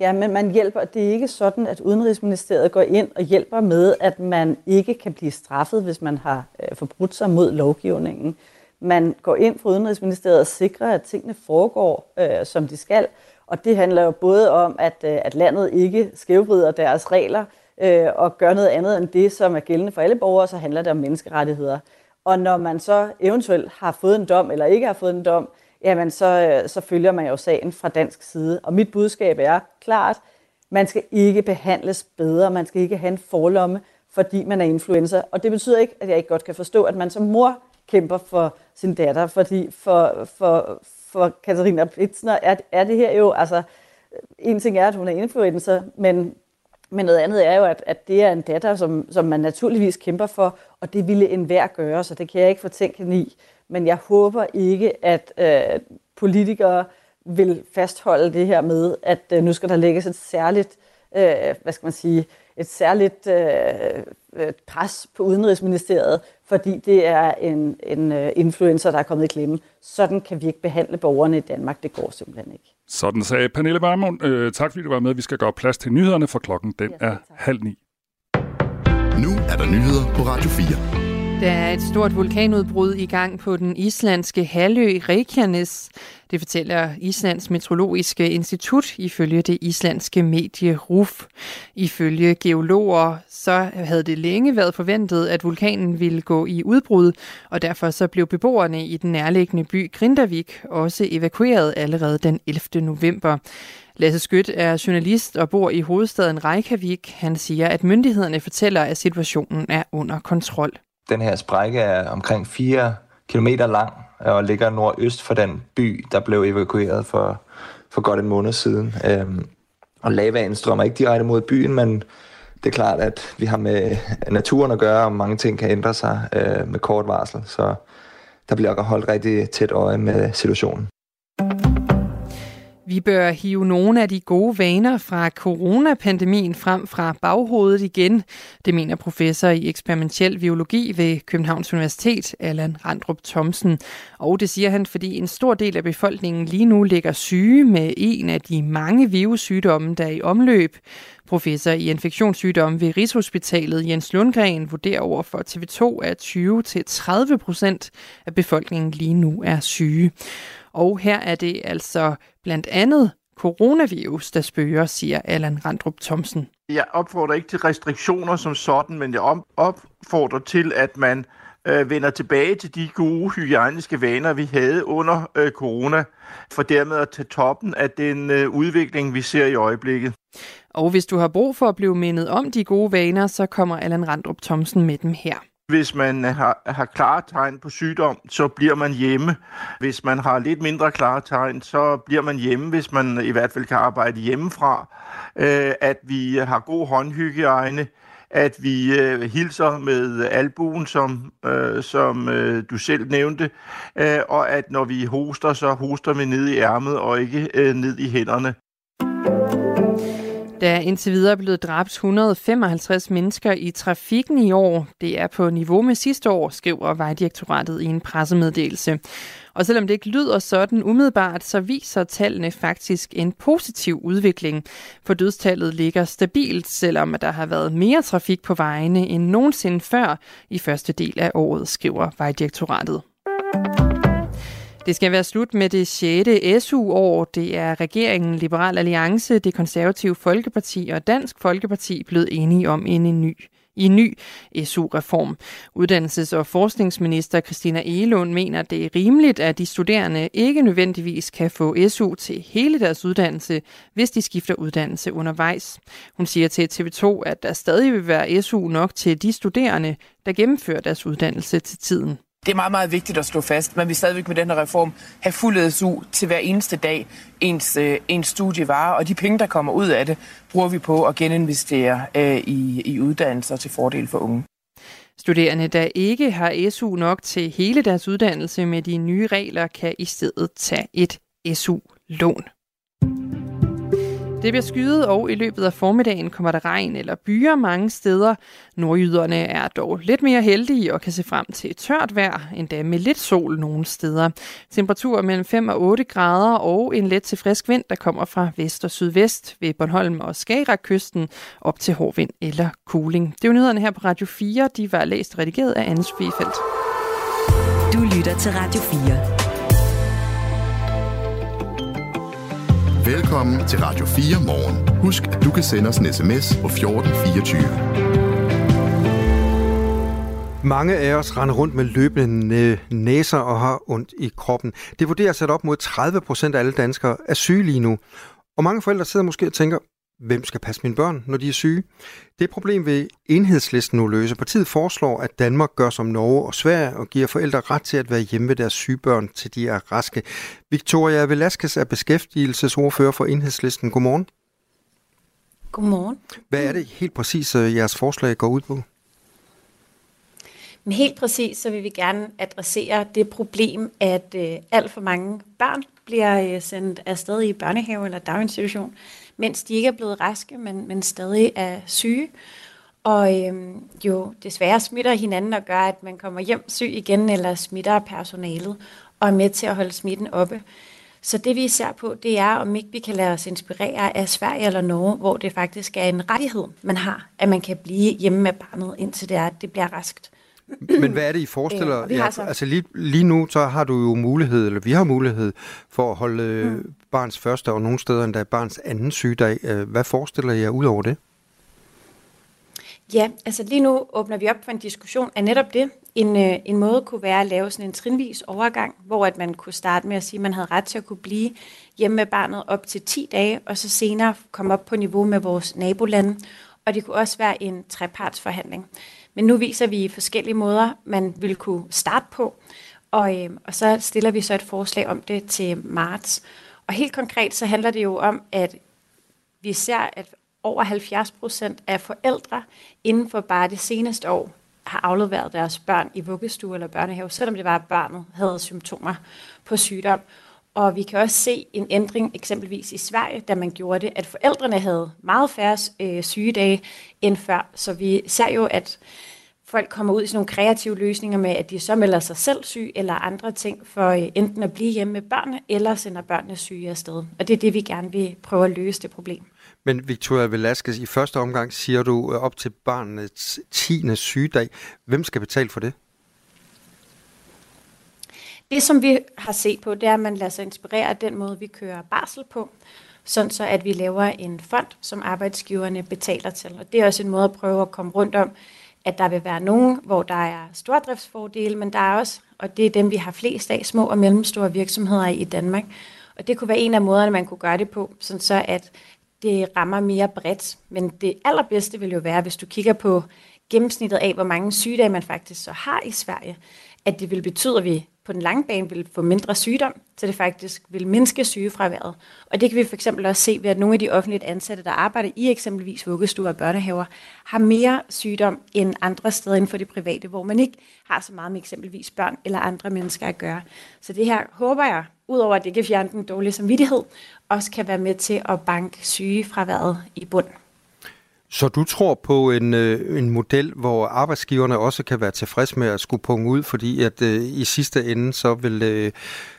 Ja, men man hjælper. Det er ikke sådan, at Udenrigsministeriet går ind og hjælper med, at man ikke kan blive straffet, hvis man har øh, forbrudt sig mod lovgivningen. Man går ind fra Udenrigsministeriet og sikrer, at tingene foregår, øh, som de skal. Og det handler jo både om, at, øh, at landet ikke skævvrider deres regler øh, og gør noget andet end det, som er gældende for alle borgere, så handler det om menneskerettigheder. Og når man så eventuelt har fået en dom, eller ikke har fået en dom, jamen så, øh, så følger man jo sagen fra dansk side. Og mit budskab er klart, man skal ikke behandles bedre, man skal ikke have en forlomme, fordi man er influencer. Og det betyder ikke, at jeg ikke godt kan forstå, at man som mor kæmper for sin datter, fordi for, for, for Katarina Blitzner er, er det her jo, altså, en ting er, at hun er influencer, men, men noget andet er jo, at, at det er en datter, som, som man naturligvis kæmper for, og det ville enhver gøre, så det kan jeg ikke fortænke hende i. Men jeg håber ikke, at øh, politikere vil fastholde det her med, at øh, nu skal der lægges et særligt, øh, hvad skal man sige, et særligt øh, øh pres på Udenrigsministeriet, fordi det er en, en uh, influencer, der er kommet i klemme. Sådan kan vi ikke behandle borgerne i Danmark. Det går simpelthen ikke. Sådan sagde Pernille Barmund. Øh, tak fordi du var med. Vi skal gøre plads til nyhederne, for klokken den ja, er halv ni. Nu er der nyheder på Radio 4. Der er et stort vulkanudbrud i gang på den islandske halvø Reykjanes. Det fortæller Islands Meteorologiske Institut ifølge det islandske medie RUF. Ifølge geologer så havde det længe været forventet, at vulkanen ville gå i udbrud, og derfor så blev beboerne i den nærliggende by Grindavik også evakueret allerede den 11. november. Lasse Skødt er journalist og bor i hovedstaden Reykjavik. Han siger, at myndighederne fortæller, at situationen er under kontrol. Den her sprække er omkring 4 km lang og ligger nordøst for den by, der blev evakueret for, for godt en måned siden. Øhm, og lavaen strømmer ikke direkte mod byen, men det er klart, at vi har med naturen at gøre, og mange ting kan ændre sig øh, med kort varsel. Så der bliver holdt rigtig tæt øje med situationen. Vi bør hive nogle af de gode vaner fra coronapandemien frem fra baghovedet igen. Det mener professor i eksperimentel biologi ved Københavns Universitet, Allan Randrup Thomsen. Og det siger han, fordi en stor del af befolkningen lige nu ligger syge med en af de mange virussygdomme, der er i omløb. Professor i infektionssygdomme ved Rigshospitalet Jens Lundgren vurderer over for TV2, at 20-30 procent af befolkningen lige nu er syge. Og her er det altså blandt andet coronavirus, der spørger, siger Allan Randrup Thomsen. Jeg opfordrer ikke til restriktioner som sådan, men jeg opfordrer til, at man øh, vender tilbage til de gode hygiejniske vaner, vi havde under øh, corona, for dermed at tage toppen af den øh, udvikling, vi ser i øjeblikket. Og hvis du har brug for at blive mindet om de gode vaner, så kommer Allan Randrup Thomsen med dem her. Hvis man har, har klare tegn på sygdom, så bliver man hjemme. Hvis man har lidt mindre klare tegn, så bliver man hjemme, hvis man i hvert fald kan arbejde hjemmefra. Øh, at vi har god håndhygiejne, at vi øh, hilser med albuen, som, øh, som øh, du selv nævnte, øh, og at når vi hoster, så hoster vi ned i ærmet og ikke øh, ned i hænderne. Der er indtil videre blevet dræbt 155 mennesker i trafikken i år. Det er på niveau med sidste år, skriver Vejdirektoratet i en pressemeddelelse. Og selvom det ikke lyder sådan umiddelbart, så viser tallene faktisk en positiv udvikling. For dødstallet ligger stabilt, selvom der har været mere trafik på vejene end nogensinde før i første del af året, skriver Vejdirektoratet. Det skal være slut med det 6. SU-år. Det er regeringen, Liberal Alliance, det konservative Folkeparti og Dansk Folkeparti blevet enige om en, en ny i en ny SU-reform. Uddannelses- og forskningsminister Christina Egelund mener, det er rimeligt, at de studerende ikke nødvendigvis kan få SU til hele deres uddannelse, hvis de skifter uddannelse undervejs. Hun siger til TV2, at der stadig vil være SU nok til de studerende, der gennemfører deres uddannelse til tiden det er meget, meget vigtigt at slå fast. Man vil stadigvæk med den her reform have fuld SU til hver eneste dag, ens, øh, ens studie varer. Og de penge, der kommer ud af det, bruger vi på at geninvestere øh, i, i uddannelser til fordel for unge. Studerende, der ikke har SU nok til hele deres uddannelse med de nye regler, kan i stedet tage et SU-lån. Det bliver skyet, og i løbet af formiddagen kommer der regn eller byer mange steder. Nordjyderne er dog lidt mere heldige og kan se frem til et tørt vejr, endda med lidt sol nogle steder. Temperaturer mellem 5 og 8 grader og en let til frisk vind, der kommer fra vest og sydvest ved Bornholm og Skagerrakkysten op til hårdvind eller kuling. Det er jo nyhederne her på Radio 4. De var læst og redigeret af Anne Spielfeldt. Du lytter til Radio 4. Velkommen til Radio 4 morgen. Husk, at du kan sende os en sms på 1424. Mange af os render rundt med løbende næser og har ondt i kroppen. Det vurderes, at op mod 30 procent af alle danskere er syge lige nu. Og mange forældre sidder måske og tænker, hvem skal passe mine børn, når de er syge? Det problem vil enhedslisten nu løse. Partiet foreslår, at Danmark gør som Norge og Sverige og giver forældre ret til at være hjemme ved deres syge børn, til de er raske. Victoria Velasquez er beskæftigelsesordfører for enhedslisten. Godmorgen. Godmorgen. Hvad er det helt præcis, øh, jeres forslag går ud på? Men helt præcis, så vil vi gerne adressere det problem, at øh, alt for mange børn bliver øh, sendt afsted i børnehave eller daginstitution, mens de ikke er blevet raske, men, men stadig er syge. Og øh, jo desværre smitter hinanden og gør, at man kommer hjem syg igen, eller smitter personalet og er med til at holde smitten oppe. Så det vi ser på, det er, om ikke vi kan lade os inspirere af Sverige eller Norge, hvor det faktisk er en rettighed, man har, at man kan blive hjemme med barnet, indtil det er, at det bliver raskt. Men hvad er det, I forestiller? Øh, ja, så... Altså lige, lige nu, så har du jo mulighed, eller vi har mulighed for at holde mm barns første og nogle steder endda barns anden sygedag. Øh, hvad forestiller I jer ud over det? Ja, altså lige nu åbner vi op for en diskussion af netop det. En, øh, en måde kunne være at lave sådan en trinvis overgang, hvor at man kunne starte med at sige, at man havde ret til at kunne blive hjemme med barnet op til 10 dage, og så senere komme op på niveau med vores nabolande. Og det kunne også være en trepartsforhandling. Men nu viser vi forskellige måder, man vil kunne starte på, og, øh, og så stiller vi så et forslag om det til marts. Og helt konkret så handler det jo om, at vi ser, at over 70 procent af forældre inden for bare det seneste år har afleveret deres børn i vuggestue eller børnehave, selvom det var, at barnet havde symptomer på sygdom. Og vi kan også se en ændring eksempelvis i Sverige, da man gjorde det, at forældrene havde meget færre øh, sygedage end før. Så vi ser jo, at folk kommer ud i sådan nogle kreative løsninger med, at de så melder sig selv syg eller andre ting for øh, enten at blive hjemme med børnene, eller sender børnene syge afsted. Og det er det, vi gerne vil prøve at løse det problem. Men Victoria Velasquez, i første omgang siger du øh, op til barnets 10. sygedag. Hvem skal betale for det? Det, som vi har set på, det er, at man lader sig inspirere af den måde, vi kører barsel på, sådan så at vi laver en fond, som arbejdsgiverne betaler til. Og det er også en måde at prøve at komme rundt om, at der vil være nogen, hvor der er stordriftsfordele, men der er også, og det er dem, vi har flest af, små og mellemstore virksomheder i Danmark. Og det kunne være en af måderne, man kunne gøre det på, sådan så at det rammer mere bredt. Men det allerbedste vil jo være, hvis du kigger på gennemsnittet af, hvor mange sygedage man faktisk så har i Sverige, at det vil betyde, at vi på den lange bane vil få mindre sygdom, så det faktisk vil mindske sygefraværet. Og det kan vi for eksempel også se ved, at nogle af de offentligt ansatte, der arbejder i eksempelvis vuggestuer og børnehaver, har mere sygdom end andre steder inden for det private, hvor man ikke har så meget med eksempelvis børn eller andre mennesker at gøre. Så det her håber jeg, udover at det kan fjerne den dårlige samvittighed, også kan være med til at banke sygefraværet i bund. Så du tror på en, øh, en model, hvor arbejdsgiverne også kan være tilfreds med at skulle punge ud, fordi at øh, i sidste ende, så vil, øh,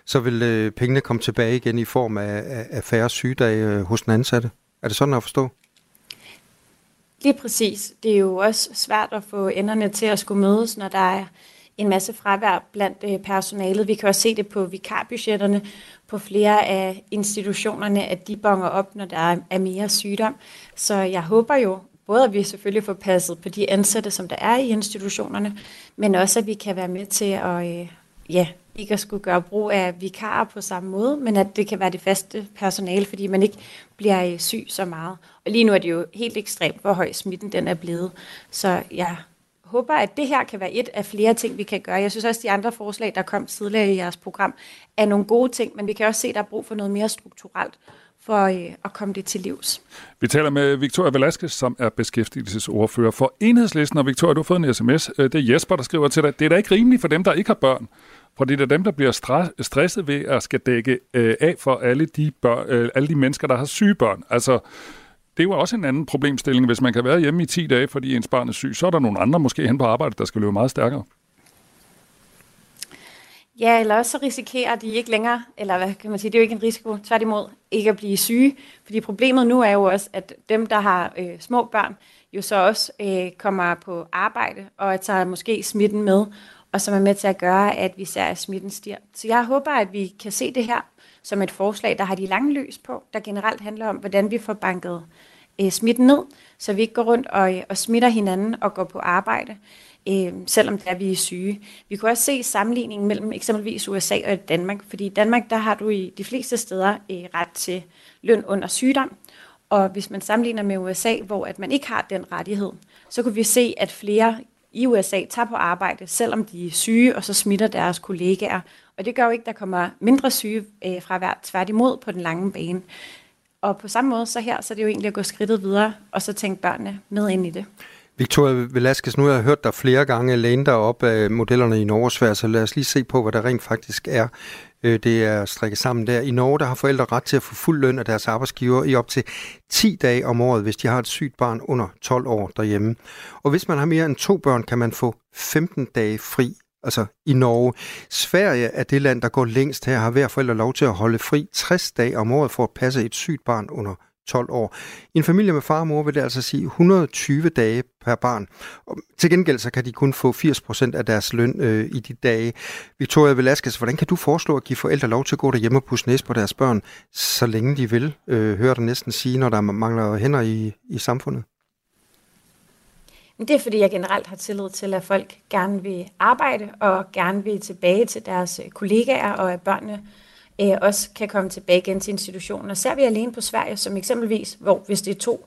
så vil øh, pengene komme tilbage igen i form af, af, af færre sygedage øh, hos den ansatte? Er det sådan at forstå? Lige præcis. Det er jo også svært at få enderne til at skulle mødes, når der er en masse fravær blandt øh, personalet. Vi kan også se det på vikarbudgetterne på flere af institutionerne, at de bonger op, når der er mere sygdom. Så jeg håber jo både, at vi selvfølgelig får passet på de ansatte, som der er i institutionerne, men også, at vi kan være med til at, øh, ja, ikke at skulle gøre brug af vikarer på samme måde, men at det kan være det faste personale, fordi man ikke bliver øh, syg så meget. Og lige nu er det jo helt ekstremt, hvor høj smitten den er blevet. Så jeg håber, at det her kan være et af flere ting, vi kan gøre. Jeg synes også, at de andre forslag, der kom tidligere i jeres program, er nogle gode ting, men vi kan også se, at der er brug for noget mere strukturelt for øh, at komme det til livs. Vi taler med Victoria Velasquez, som er beskæftigelsesordfører for Enhedslisten. Og Victoria, du har fået en sms. Øh, det er Jesper, der skriver til dig, det er da ikke rimeligt for dem, der ikke har børn. For det er dem, der bliver stresset ved at skal dække øh, af for alle de, børn, øh, alle de mennesker, der har syge børn. Altså, det er jo også en anden problemstilling. Hvis man kan være hjemme i 10 dage, fordi ens barn er syg, så er der nogle andre måske hen på arbejde, der skal løbe meget stærkere. Ja, eller også så risikerer de ikke længere, eller hvad kan man sige, det er jo ikke en risiko, tværtimod ikke at blive syge. Fordi problemet nu er jo også, at dem, der har øh, små børn, jo så også øh, kommer på arbejde, og tager måske smitten med, og som er med til at gøre, at vi ser, at smitten stiger. Så jeg håber, at vi kan se det her som et forslag, der har de lange løs på, der generelt handler om, hvordan vi får banket øh, smitten ned, så vi ikke går rundt og, og smitter hinanden og går på arbejde. øh, selvom det er, vi er syge. Vi kunne også se sammenligningen mellem eksempelvis USA og Danmark, fordi i Danmark der har du i de fleste steder øh, ret til løn under sygdom, og hvis man sammenligner med USA, hvor at man ikke har den rettighed, så kunne vi se, at flere i USA tager på arbejde, selvom de er syge, og så smitter deres kollegaer. Og det gør jo ikke, at der kommer mindre syge øh, fra hver tværtimod på den lange bane. Og på samme måde, så her, så er det jo egentlig at gå skridtet videre, og så tænke børnene med ind i det. Victoria Velasquez, nu har jeg hørt dig flere gange læne dig op af modellerne i Norge Sverige så lad os lige se på, hvad der rent faktisk er. Øh, det er strikket sammen der. I Norge der har forældre ret til at få fuld løn af deres arbejdsgiver i op til 10 dage om året, hvis de har et sygt barn under 12 år derhjemme. Og hvis man har mere end to børn, kan man få 15 dage fri altså i Norge. Sverige er det land, der går længst her, har hver forælder lov til at holde fri 60 dage om året for at passe et sygt barn under 12 år. I en familie med far og mor vil det altså sige 120 dage per barn. Og til gengæld så kan de kun få 80% af deres løn øh, i de dage. Victoria Velasquez, hvordan kan du foreslå at give forældre lov til at gå derhjemme og pusse næs på deres børn, så længe de vil, øh, hører du næsten sige, når der mangler hænder i, i samfundet? Men det er, fordi jeg generelt har tillid til, at folk gerne vil arbejde og gerne vil tilbage til deres kollegaer, og at børnene øh, også kan komme tilbage igen til institutionen. Og ser vi alene på Sverige, som eksempelvis, hvor hvis det er to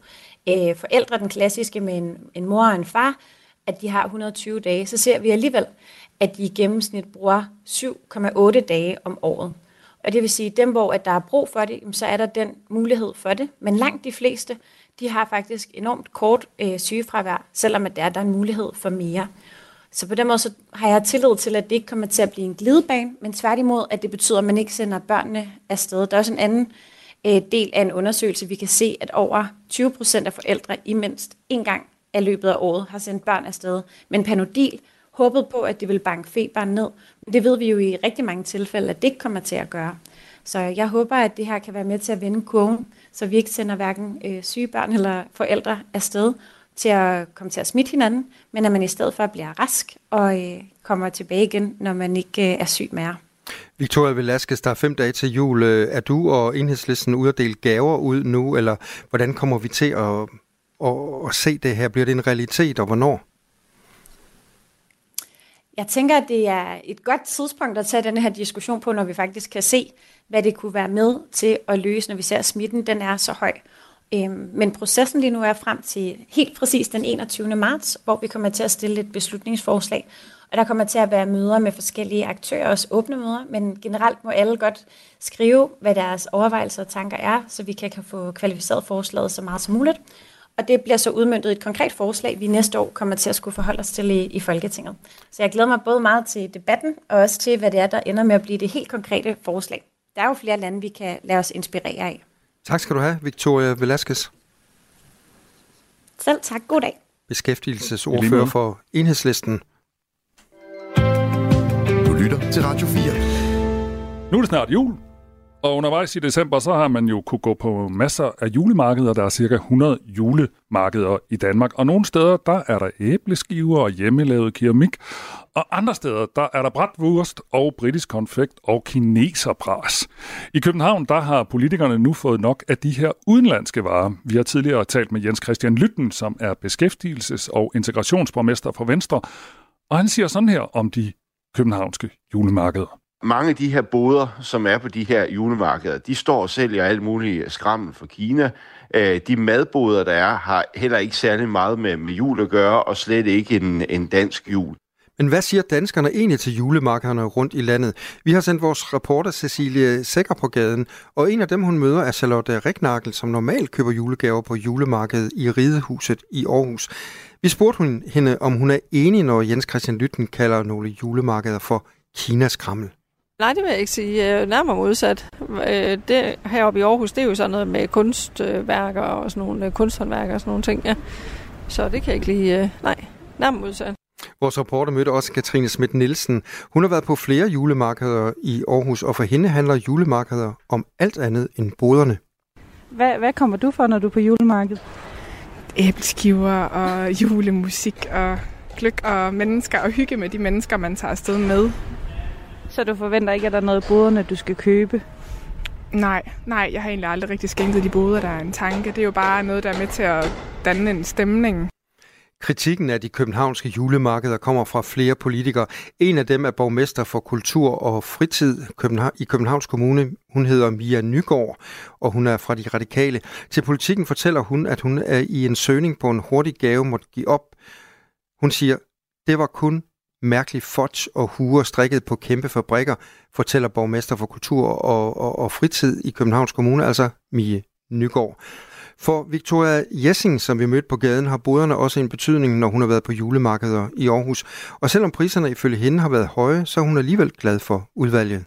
øh, forældre, den klassiske med en, en mor og en far, at de har 120 dage, så ser vi alligevel, at de i gennemsnit bruger 7,8 dage om året. Og det vil sige, at dem, hvor at der er brug for det, så er der den mulighed for det. Men langt de fleste, de har faktisk enormt kort øh, sygefravær, selvom at der er der en mulighed for mere. Så på den måde så har jeg tillid til, at det ikke kommer til at blive en glidebane, men tværtimod, at det betyder, at man ikke sender børnene afsted. Der er også en anden øh, del af en undersøgelse, vi kan se, at over 20 procent af forældre i mindst en gang af løbet af året har sendt børn afsted. Men Panodil håbede på, at det ville banke feberen ned. Men det ved vi jo i rigtig mange tilfælde, at det ikke kommer til at gøre. Så jeg håber, at det her kan være med til at vende kurven, så vi ikke sender hverken øh, syge børn eller forældre afsted til at komme til at smitte hinanden, men at man i stedet for bliver rask og øh, kommer tilbage igen, når man ikke øh, er syg mere. Victoria Velasquez, der er fem dage til jul. Øh, er du og enhedslisten ude at dele gaver ud nu, eller hvordan kommer vi til at, at, at se det her? Bliver det en realitet, og hvornår? Jeg tænker, at det er et godt tidspunkt at tage den her diskussion på, når vi faktisk kan se, hvad det kunne være med til at løse, når vi ser, at smitten den er så høj. Øhm, men processen lige nu er frem til helt præcis den 21. marts, hvor vi kommer til at stille et beslutningsforslag. Og der kommer til at være møder med forskellige aktører, også åbne møder, men generelt må alle godt skrive, hvad deres overvejelser og tanker er, så vi kan, kan få kvalificeret forslaget så meget som muligt. Og det bliver så udmyndtet et konkret forslag, vi næste år kommer til at skulle forholde os til i, i Folketinget. Så jeg glæder mig både meget til debatten, og også til, hvad det er, der ender med at blive det helt konkrete forslag. Der er jo flere lande, vi kan lade os inspirere af. Tak skal du have, Victoria Velasquez. Selv tak. God dag. Beskæftigelsesordfører for Enhedslisten. Du lytter til Radio 4. Nu er det snart jul, og undervejs i december, så har man jo kunne gå på masser af julemarkeder. Der er cirka 100 julemarkeder i Danmark. Og nogle steder, der er der æbleskiver og hjemmelavet keramik. Og andre steder, der er der bratwurst og britisk konfekt og kineserbras. I København, der har politikerne nu fået nok af de her udenlandske varer. Vi har tidligere talt med Jens Christian Lytten, som er beskæftigelses- og integrationsborgmester for Venstre. Og han siger sådan her om de københavnske julemarkeder mange af de her boder, som er på de her julemarkeder, de står og sælger alt muligt skrammel fra Kina. Øh, de madboder, der er, har heller ikke særlig meget med, med jul at gøre, og slet ikke en, en dansk jul. Men hvad siger danskerne egentlig til julemarkederne rundt i landet? Vi har sendt vores reporter Cecilie Sækker på gaden, og en af dem, hun møder, er Charlotte Riknagel, som normalt køber julegaver på julemarkedet i Ridehuset i Aarhus. Vi spurgte hun hende, om hun er enig, når Jens Christian Lytten kalder nogle julemarkeder for Kinas krammel. Nej, det vil jeg ikke sige. Nærmere modsat. Øh, det, heroppe i Aarhus, det er jo sådan noget med kunstværker og sådan nogle øh, kunsthåndværker og sådan nogle ting. Ja. Så det kan jeg ikke lige... Øh, nej, nærmere modsat. Vores reporter mødte også Katrine Schmidt Nielsen. Hun har været på flere julemarkeder i Aarhus, og for hende handler julemarkeder om alt andet end boderne. Hvad, hvad kommer du for, når du er på julemarkedet? Æbleskiver og julemusik og gløk og mennesker og hygge med de mennesker, man tager afsted med. Så du forventer ikke, at der er noget boderne, du skal købe? Nej, nej, jeg har egentlig aldrig rigtig skænket de boder, der er en tanke. Det er jo bare noget, der er med til at danne en stemning. Kritikken af de københavnske julemarkeder kommer fra flere politikere. En af dem er borgmester for kultur og fritid i Københavns Kommune. Hun hedder Mia Nygaard, og hun er fra de radikale. Til politikken fortæller hun, at hun er i en søgning på en hurtig gave måtte give op. Hun siger, det var kun mærkelig fudge og huer strikket på kæmpe fabrikker, fortæller borgmester for kultur og, og, og fritid i Københavns Kommune, altså Mie Nygaard. For Victoria Jessing, som vi mødte på gaden, har boderne også en betydning, når hun har været på julemarkeder i Aarhus. Og selvom priserne ifølge hende har været høje, så er hun alligevel glad for udvalget.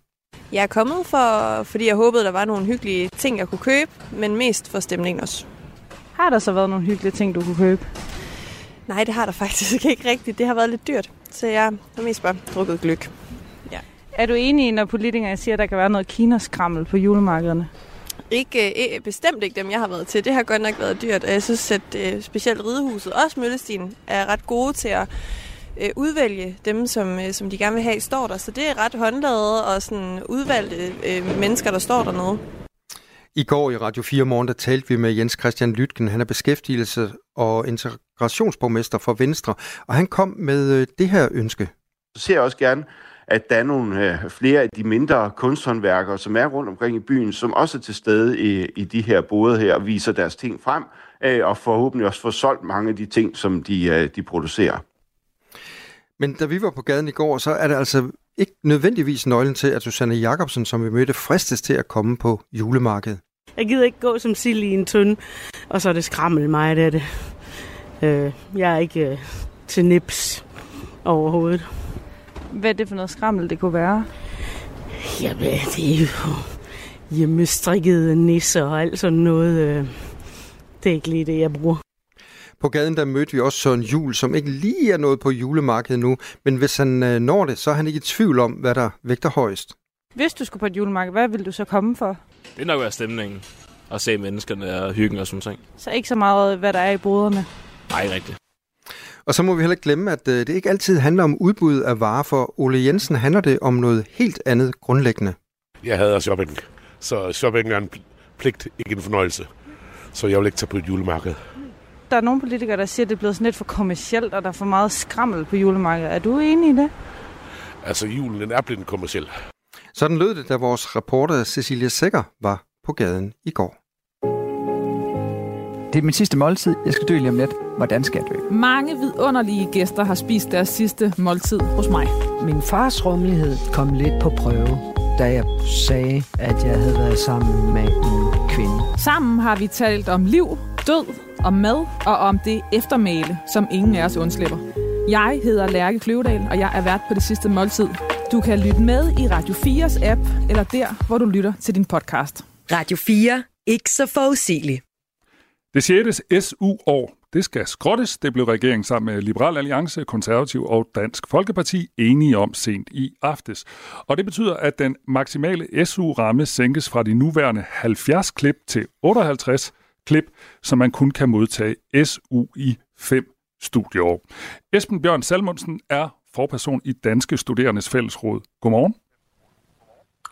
Jeg er kommet, for, fordi jeg håbede, der var nogle hyggelige ting, jeg kunne købe, men mest for stemningen også. Har der så været nogle hyggelige ting, du kunne købe? Nej, det har der faktisk ikke rigtigt. Det har været lidt dyrt, så jeg har mest bare drukket gløk. Ja. Er du enig, når politikere siger, at der kan være noget kinaskrammel på julemarkederne? Ikke, øh, bestemt ikke dem, jeg har været til. Det har godt nok været dyrt, og jeg synes, at øh, specielt Ridehuset, også Møllestien, er ret gode til at øh, udvælge dem, som, øh, som de gerne vil have, står der. Så det er ret håndlaget og sådan udvalgte øh, mennesker, der står dernede. I går i Radio 4 morgen, der talte vi med Jens Christian Lytken. Han er beskæftigelse- og integrationsborgmester for Venstre, og han kom med øh, det her ønske. Så ser jeg også gerne, at der er nogle øh, flere af de mindre kunsthåndværkere, som er rundt omkring i byen, som også er til stede i, i de her boder her og viser deres ting frem, øh, og forhåbentlig også får solgt mange af de ting, som de, de producerer. Men da vi var på gaden i går, så er det altså ikke nødvendigvis nøglen til, at Susanne Jacobsen, som vi mødte, fristes til at komme på julemarkedet. Jeg gider ikke gå som sild i en tynde, og så er det skrammel mig, det er det. Øh, jeg er ikke øh, til nips overhovedet. Hvad er det for noget skrammel, det kunne være? Jamen, det er jo hjemmestrikkede nisser og alt sådan noget. Øh, det er ikke lige det, jeg bruger. På gaden der mødte vi også Søren Jul, som ikke lige er nået på julemarkedet nu, men hvis han øh, når det, så er han ikke i tvivl om, hvad der vægter højst. Hvis du skulle på et julemarked, hvad vil du så komme for? Det er nok være stemningen, og se menneskerne og hyggen og sådan noget. Så ikke så meget, hvad der er i boderne? Nej, rigtigt. Og så må vi heller ikke glemme, at øh, det ikke altid handler om udbud af varer. For Ole Jensen handler det om noget helt andet grundlæggende. Jeg hader shopping, så shopping er en pligt, ikke en fornøjelse. Så jeg vil ikke tage på et julemarked. Der er nogle politikere, der siger, at det er blevet sådan lidt for kommercielt, og der er for meget skrammel på julemarkedet. Er du enig i det? Altså, julen den er blevet kommerciel. Sådan lød det, da vores reporter Cecilia Sækker var på gaden i går. Det er min sidste måltid. Jeg skal dø lige om lidt. Hvordan skal jeg dø? Mange vidunderlige gæster har spist deres sidste måltid hos mig. Min fars rummelighed kom lidt på prøve, da jeg sagde, at jeg havde været sammen med en kvinde. Sammen har vi talt om liv, død, om mad og om det eftermæle, som ingen af os undslipper. Jeg hedder Lærke Kløvedal, og jeg er vært på det sidste måltid. Du kan lytte med i Radio 4's app, eller der, hvor du lytter til din podcast. Radio 4. Ikke så forudsigeligt. Det 6. SU-år, det skal skrottes. Det blev regeringen sammen med Liberal Alliance, Konservativ og Dansk Folkeparti enige om sent i aftes. Og det betyder, at den maksimale SU-ramme sænkes fra de nuværende 70 klip til 58 klip, så man kun kan modtage SU i fem studieår. Esben Bjørn Salmundsen er forperson i Danske Studerendes Fællesråd. Godmorgen.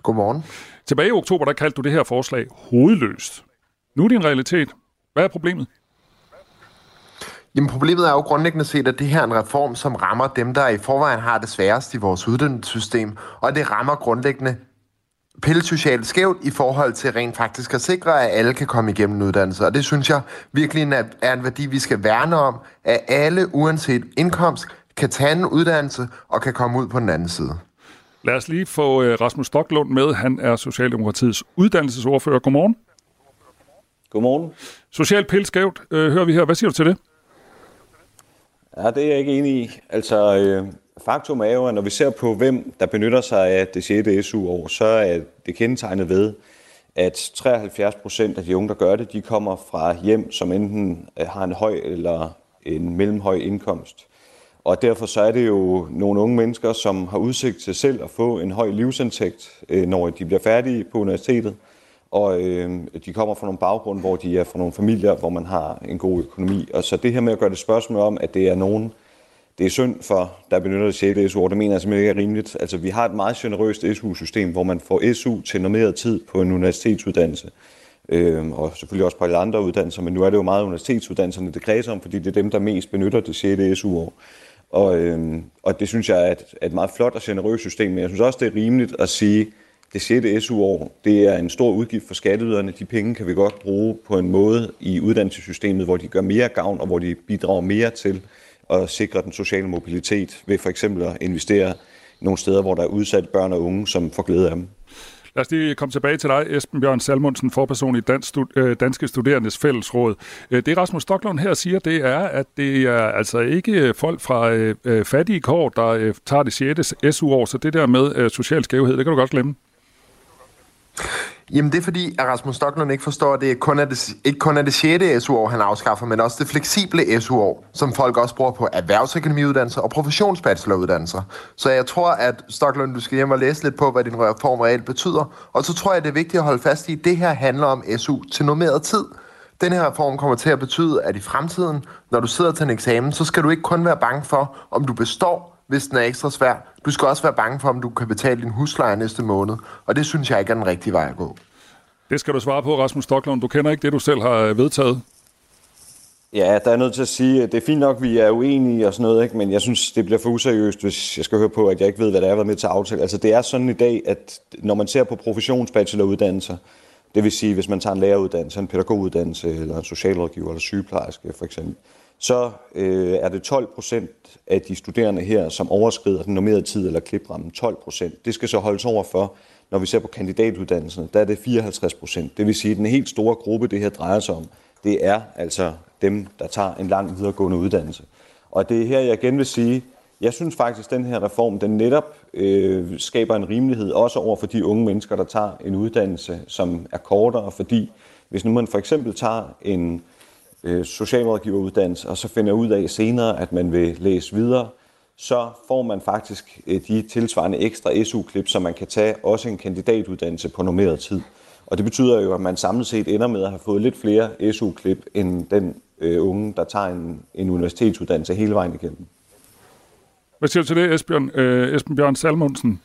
Godmorgen. Tilbage i oktober, der kaldte du det her forslag hovedløst. Nu er det en realitet. Hvad er problemet? Jamen problemet er jo grundlæggende set, at det her er en reform, som rammer dem, der i forvejen har det sværest i vores uddannelsessystem, og det rammer grundlæggende pille socialt skævt i forhold til rent faktisk at sikre, at alle kan komme igennem en uddannelse. Og det synes jeg virkelig er en værdi, vi skal værne om, at alle uanset indkomst kan tage en uddannelse og kan komme ud på den anden side. Lad os lige få øh, Rasmus Stocklund med. Han er Socialdemokratiets uddannelsesordfører. Godmorgen. Godmorgen. Social pilskævt, øh, hører vi her. Hvad siger du til det? Ja, det er jeg ikke enig i. Altså, øh, faktum er jo, at når vi ser på, hvem der benytter sig af det 6. SU-år, så er det kendetegnet ved, at 73 procent af de unge, der gør det, de kommer fra hjem, som enten øh, har en høj eller en mellemhøj indkomst. Og derfor så er det jo nogle unge mennesker, som har udsigt til selv at få en høj livsindtægt, øh, når de bliver færdige på universitetet. Og øh, de kommer fra nogle baggrunde, hvor de er fra nogle familier, hvor man har en god økonomi. Og så det her med at gøre det spørgsmål om, at det er nogen, det er synd for, der benytter det 6. SU, det mener jeg simpelthen ikke er rimeligt. Altså, vi har et meget generøst SU-system, hvor man får SU til normeret tid på en universitetsuddannelse. øh, og selvfølgelig også på alle andre uddannelser, men nu er det jo meget universitetsuddannelserne, det kredser om, fordi det er dem, der mest benytter det 6. SU-år. Og, øh, og det synes jeg er et, et meget flot og generøst system, men jeg synes også, det er rimeligt at sige, det 6. SU-år, det er en stor udgift for skatteyderne. De penge kan vi godt bruge på en måde i uddannelsessystemet, hvor de gør mere gavn, og hvor de bidrager mere til at sikre den sociale mobilitet, ved for eksempel at investere nogle steder, hvor der er udsatte børn og unge, som får glæde af dem. Lad os lige komme tilbage til dig, Esben Bjørn Salmundsen, forperson i Dansk, Stud- øh, Danske Studerendes Fællesråd. Øh, det Rasmus Stocklund her siger, det er, at det er altså ikke folk fra øh, øh fattige kår, der tager det 6. SU-år, så det der med social skævhed, det kan du godt glemme. Jamen det er fordi, at Rasmus Stocklund ikke forstår, at det kun er det, ikke kun er det 6. SU-år, han afskaffer, men også det fleksible SU-år, som folk også bruger på erhvervsakademiuddannelser og professionsbacheloruddannelser. Så jeg tror, at Stocklund, du skal hjem og læse lidt på, hvad din reform reelt betyder. Og så tror jeg, det er vigtigt at holde fast i, at det her handler om SU til normeret tid. Den her reform kommer til at betyde, at i fremtiden, når du sidder til en eksamen, så skal du ikke kun være bange for, om du består, hvis den er ekstra svær. Du skal også være bange for, om du kan betale din husleje næste måned. Og det synes jeg ikke er den rigtige vej at gå. Det skal du svare på, Rasmus Stocklund. Du kender ikke det, du selv har øh, vedtaget. Ja, der er nødt til at sige, at det er fint nok, at vi er uenige og sådan noget, ikke? men jeg synes, det bliver for useriøst, hvis jeg skal høre på, at jeg ikke ved, hvad der er været med til aftale. Altså, det er sådan i dag, at når man ser på professionsbacheloruddannelser, det vil sige, hvis man tager en læreruddannelse, en pædagoguddannelse, eller en socialrådgiver eller sygeplejerske for eksempel, så øh, er det 12 procent af de studerende her, som overskrider den normerede tid eller kliprammen. 12 procent. Det skal så holdes over for, når vi ser på kandidatuddannelserne, der er det 54 procent. Det vil sige, at den helt store gruppe, det her drejer sig om, det er altså dem, der tager en lang videregående uddannelse. Og det er her, jeg igen vil sige, jeg synes faktisk, at den her reform, den netop øh, skaber en rimelighed, også over for de unge mennesker, der tager en uddannelse, som er kortere, fordi hvis nu man for eksempel tager en øh, socialrådgiveruddannelse, og så finder ud af senere, at man vil læse videre, så får man faktisk øh, de tilsvarende ekstra SU-klip, som man kan tage også en kandidatuddannelse på normeret tid. Og det betyder jo, at man samlet set ender med at have fået lidt flere SU-klip end den øh, unge, der tager en, en universitetsuddannelse hele vejen igennem. Hvad siger du til det, Esbjørn, øh, Esben Bjørn Salmundsen?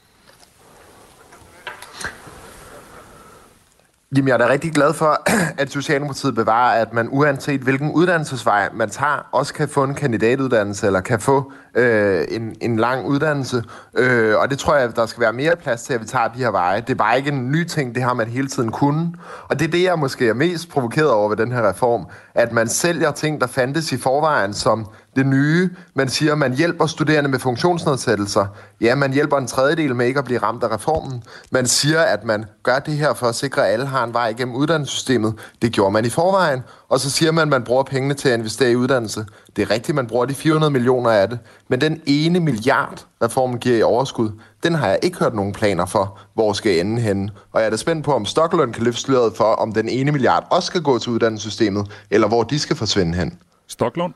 Jamen, jeg er da rigtig glad for, at Socialdemokratiet bevarer, at man uanset hvilken uddannelsesvej man tager, også kan få en kandidatuddannelse, eller kan få øh, en, en lang uddannelse. Øh, og det tror jeg, der skal være mere plads til, at vi tager de her veje. Det er bare ikke en ny ting, det har man hele tiden kunne. Og det er det, jeg måske er mest provokeret over ved den her reform, at man sælger ting, der fandtes i forvejen, som det nye. Man siger, at man hjælper studerende med funktionsnedsættelser. Ja, man hjælper en tredjedel med ikke at blive ramt af reformen. Man siger, at man gør det her for at sikre, at alle har en vej igennem uddannelsessystemet. Det gjorde man i forvejen. Og så siger man, at man bruger pengene til at investere i uddannelse. Det er rigtigt, man bruger de 400 millioner af det. Men den ene milliard, reformen giver i overskud, den har jeg ikke hørt nogen planer for, hvor skal ende henne. Og jeg er da spændt på, om Stockholm kan løfte sløret for, om den ene milliard også skal gå til uddannelsessystemet, eller hvor de skal forsvinde hen. Stocklund?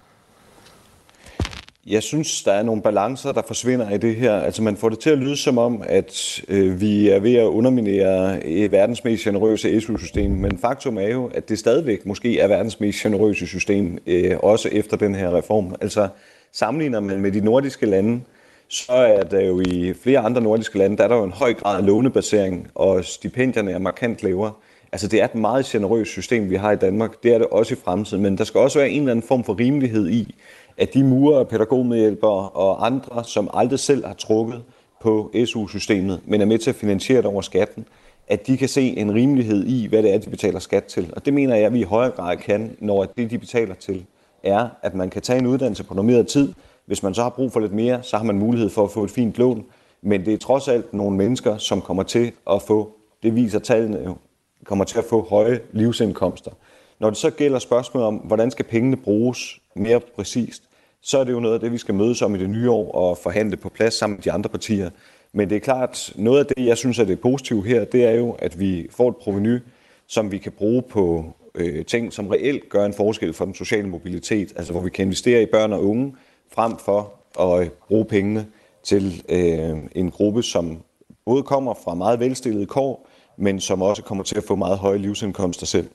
Jeg synes, der er nogle balancer, der forsvinder i det her. Altså man får det til at lyde som om, at øh, vi er ved at underminere et verdens mest generøse SU-system, men faktum er jo, at det stadigvæk måske er verdens mest generøse system, øh, også efter den her reform. Altså sammenligner man med de nordiske lande, så er der jo i flere andre nordiske lande, der er der jo en høj grad af lånebasering, og stipendierne er markant lavere. Altså det er et meget generøst system, vi har i Danmark. Det er det også i fremtiden, men der skal også være en eller anden form for rimelighed i, at de murer, pædagogmedhjælpere og andre, som aldrig selv har trukket på SU-systemet, men er med til at finansiere det over skatten, at de kan se en rimelighed i, hvad det er, de betaler skat til. Og det mener jeg, at vi i højere grad kan, når det, de betaler til, er, at man kan tage en uddannelse på normeret tid. Hvis man så har brug for lidt mere, så har man mulighed for at få et fint lån. Men det er trods alt nogle mennesker, som kommer til at få, det viser tallene jo, kommer til at få høje livsindkomster. Når det så gælder spørgsmålet om, hvordan skal pengene bruges mere præcist, så er det jo noget af det, vi skal mødes om i det nye år og forhandle på plads sammen med de andre partier. Men det er klart, noget af det, jeg synes er det positive her, det er jo, at vi får et proveny, som vi kan bruge på øh, ting, som reelt gør en forskel for den sociale mobilitet. Altså hvor vi kan investere i børn og unge, frem for at øh, bruge pengene til øh, en gruppe, som både kommer fra meget velstillede kår, men som også kommer til at få meget høje livsindkomster selv.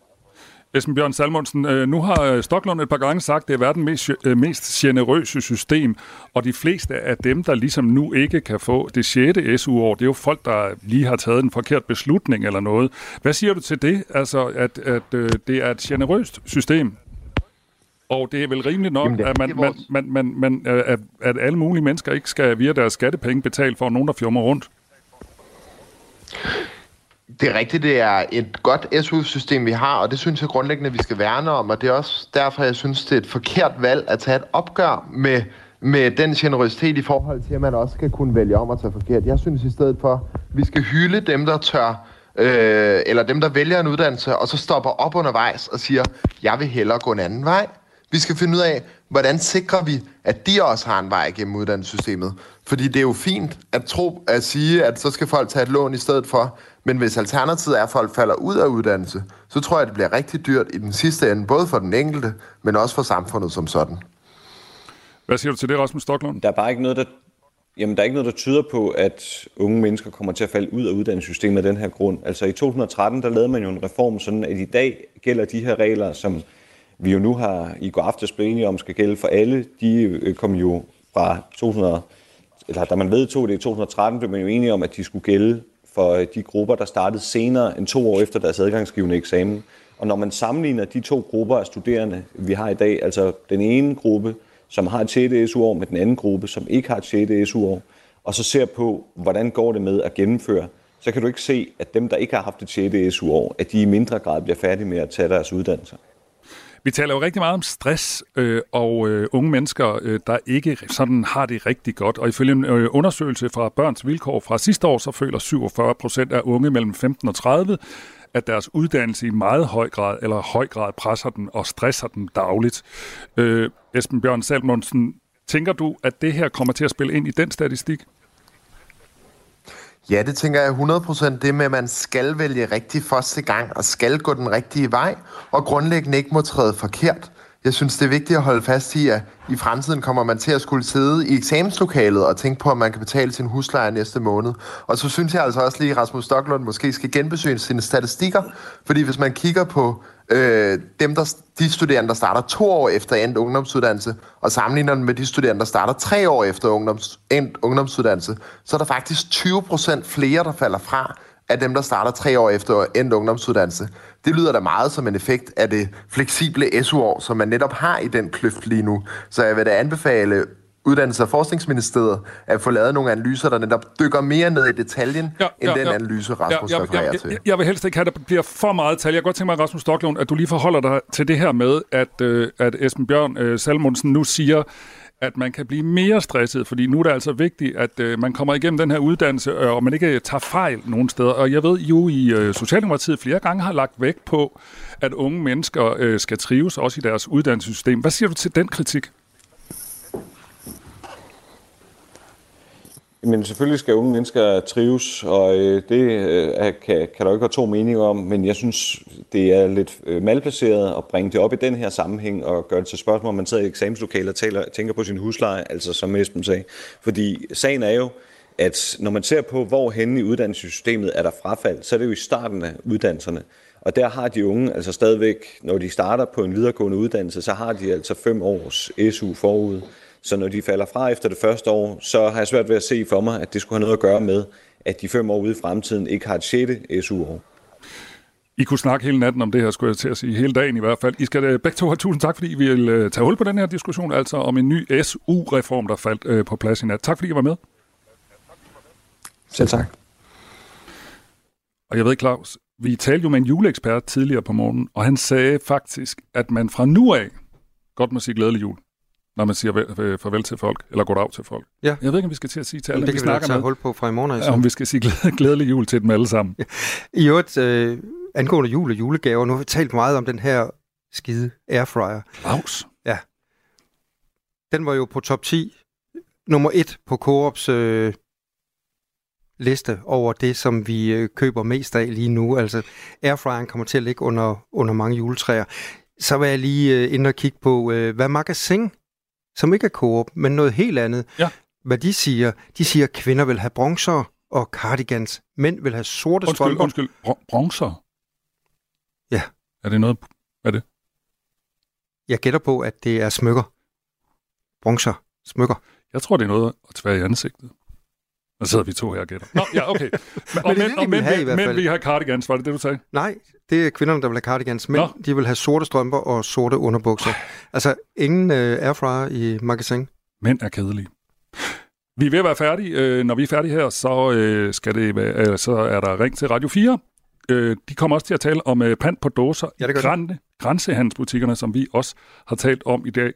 Esben Bjørn Salmonsen, øh, nu har øh, Stoklund et par gange sagt, at det er verdens mest, øh, mest generøse system, og de fleste af dem, der ligesom nu ikke kan få det 6. SU-år, det er jo folk, der lige har taget en forkert beslutning eller noget. Hvad siger du til det, altså at, at det er et generøst system? Og det er vel rimeligt nok, Jamen, at, man, man, man, man, man, at, at alle mulige mennesker ikke skal via deres skattepenge betale for nogen, der fjummer rundt? Det er rigtigt, det er et godt SU-system, vi har, og det synes jeg grundlæggende, vi skal værne om, og det er også derfor, jeg synes, det er et forkert valg at tage et opgør med, med den generøsitet i forhold til, at man også skal kunne vælge om at tage forkert. Jeg synes i stedet for, vi skal hylde dem, der tør, øh, eller dem, der vælger en uddannelse, og så stopper op undervejs og siger, jeg vil hellere gå en anden vej. Vi skal finde ud af, hvordan sikrer vi, at de også har en vej gennem uddannelsessystemet. Fordi det er jo fint at tro, at sige, at så skal folk tage et lån i stedet for. Men hvis alternativet er, at folk falder ud af uddannelse, så tror jeg, det bliver rigtig dyrt i den sidste ende, både for den enkelte, men også for samfundet som sådan. Hvad siger du til det, Rasmus Stocklund? Der er bare ikke noget, der Jamen, der er ikke noget, der tyder på, at unge mennesker kommer til at falde ud af uddannelsessystemet af den her grund. Altså i 2013, der lavede man jo en reform, sådan at i dag gælder de her regler, som vi jo nu har i går aftes blevet enige om, skal gælde for alle. De øh, kom jo fra 2000, eller da man vedtog det i 2013, blev man jo enige om, at de skulle gælde for øh, de grupper, der startede senere end to år efter deres adgangsgivende eksamen. Og når man sammenligner de to grupper af studerende, vi har i dag, altså den ene gruppe, som har et 6. SU-år, med den anden gruppe, som ikke har et 6. SU-år, og så ser på, hvordan går det med at gennemføre, så kan du ikke se, at dem, der ikke har haft et 6. SU-år, at de i mindre grad bliver færdige med at tage deres uddannelser. Vi taler jo rigtig meget om stress øh, og øh, unge mennesker, øh, der ikke sådan har det rigtig godt. Og ifølge en øh, undersøgelse fra Børns Vilkår fra sidste år, så føler 47 procent af unge mellem 15 og 30, at deres uddannelse i meget høj grad eller høj grad presser den og stresser den dagligt. Øh, Esben Bjørn Salmonsen, tænker du, at det her kommer til at spille ind i den statistik? Ja, det tænker jeg 100% det med, at man skal vælge rigtig første gang, og skal gå den rigtige vej, og grundlæggende ikke må træde forkert. Jeg synes, det er vigtigt at holde fast i, at i fremtiden kommer man til at skulle sidde i eksamenslokalet og tænke på, om man kan betale sin husleje næste måned. Og så synes jeg altså også lige, at Rasmus Stocklund måske skal genbesøge sine statistikker, fordi hvis man kigger på øh, dem, der, de studerende, der starter to år efter endt ungdomsuddannelse, og sammenligner med de studerende, der starter tre år efter ungdoms, endt ungdomsuddannelse, så er der faktisk 20 procent flere, der falder fra, af dem, der starter tre år efter endt ungdomsuddannelse. Det lyder da meget som en effekt af det fleksible SU-år, som man netop har i den kløft lige nu. Så jeg vil da anbefale Uddannelses- og Forskningsministeriet at få lavet nogle analyser, der netop dykker mere ned i detaljen, ja, ja, end den ja, analyse, Rasmus ja, ja, refererer ja, til. Jeg, jeg vil helst ikke have, at der bliver for meget tal. Jeg kan godt tænke mig, Rasmus Stocklund, at du lige forholder dig til det her med, at, øh, at Esben Bjørn øh, Salmonsen nu siger, at man kan blive mere stresset, fordi nu er det altså vigtigt, at øh, man kommer igennem den her uddannelse, øh, og man ikke tager fejl nogen steder. Og jeg ved jo, i øh, Socialdemokratiet flere gange har lagt vægt på, at unge mennesker øh, skal trives også i deres uddannelsessystem. Hvad siger du til den kritik? Men selvfølgelig skal unge mennesker trives, og øh, det øh, kan, kan der ikke være to meninger om, men jeg synes, det er lidt øh, malplaceret at bringe det op i den her sammenhæng og gøre det til spørgsmål, om man sidder i eksamenslokalet og taler, tænker på sin husleje, altså som Esben sagde. Fordi sagen er jo, at når man ser på, hvor hen i uddannelsessystemet er der frafald, så er det jo i starten af uddannelserne. Og der har de unge altså stadigvæk, når de starter på en videregående uddannelse, så har de altså fem års SU forud. Så når de falder fra efter det første år, så har jeg svært ved at se for mig, at det skulle have noget at gøre med, at de fem år ude i fremtiden ikke har et 6. SU-år. I kunne snakke hele natten om det her, skulle jeg til at sige. Hele dagen i hvert fald. I skal uh, begge to have tusind tak, fordi I vil uh, tage hul på den her diskussion, altså om en ny SU-reform, der faldt uh, på plads i nat. Tak fordi I var med. Selv tak. Og jeg ved, Claus, vi talte jo med en juleekspert tidligere på morgenen, og han sagde faktisk, at man fra nu af godt må sige glædelig jul når man siger farvel til folk, eller goddag til folk. Ja. Jeg ved ikke, om vi skal til at sige til alle, det vi kan vi tage hul på fra i morgen. Ja, om vi skal sige glædelig jul til dem alle sammen. Ja. I øvrigt, øh, angående jul og julegaver, nu har vi talt meget om den her skide airfryer. Claus. Ja. Den var jo på top 10. Nummer 1 på Coops øh, liste over det, som vi øh, køber mest af lige nu. Altså, airfryeren kommer til at ligge under, under mange juletræer. Så var jeg lige øh, inde og kigge på, øh, hvad magasin som ikke er Coop, men noget helt andet. Ja. Hvad de siger, de siger, at kvinder vil have bronzer og cardigans. Mænd vil have sorte undskyld, strømper. Undskyld, Br- bronzer? Ja. Er det noget, er det? Jeg gætter på, at det er smykker. Bronzer. Smykker. Jeg tror, det er noget at tvære i ansigtet. Og så sidder vi to her og gætter. Nå, ja, okay. Men, og Men og men, have i hvert men fald. vi har cardigans, var det det, du sagde? Nej, det er kvinderne, der vil have cardigans. Men Nå. de vil have sorte strømper og sorte underbukser. Altså, ingen øh, airfryer i magasin. Mænd er kedelige. Vi er ved at være færdige. Øh, når vi er færdige her, så, øh, skal det, øh, så er der ring til Radio 4. Øh, de kommer også til at tale om øh, pant på dåser Ja, i det gør grænne, grænsehandelsbutikkerne, som vi også har talt om i dag.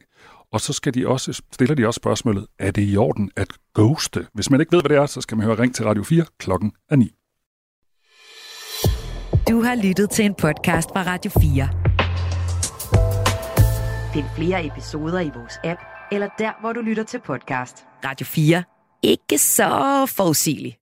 Og så skal de også, stiller de også spørgsmålet, er det i orden at ghoste? Hvis man ikke ved, hvad det er, så skal man høre ring til Radio 4 klokken er 9. Du har lyttet til en podcast fra Radio 4. Find flere episoder i vores app, eller der, hvor du lytter til podcast. Radio 4. Ikke så forudsigeligt.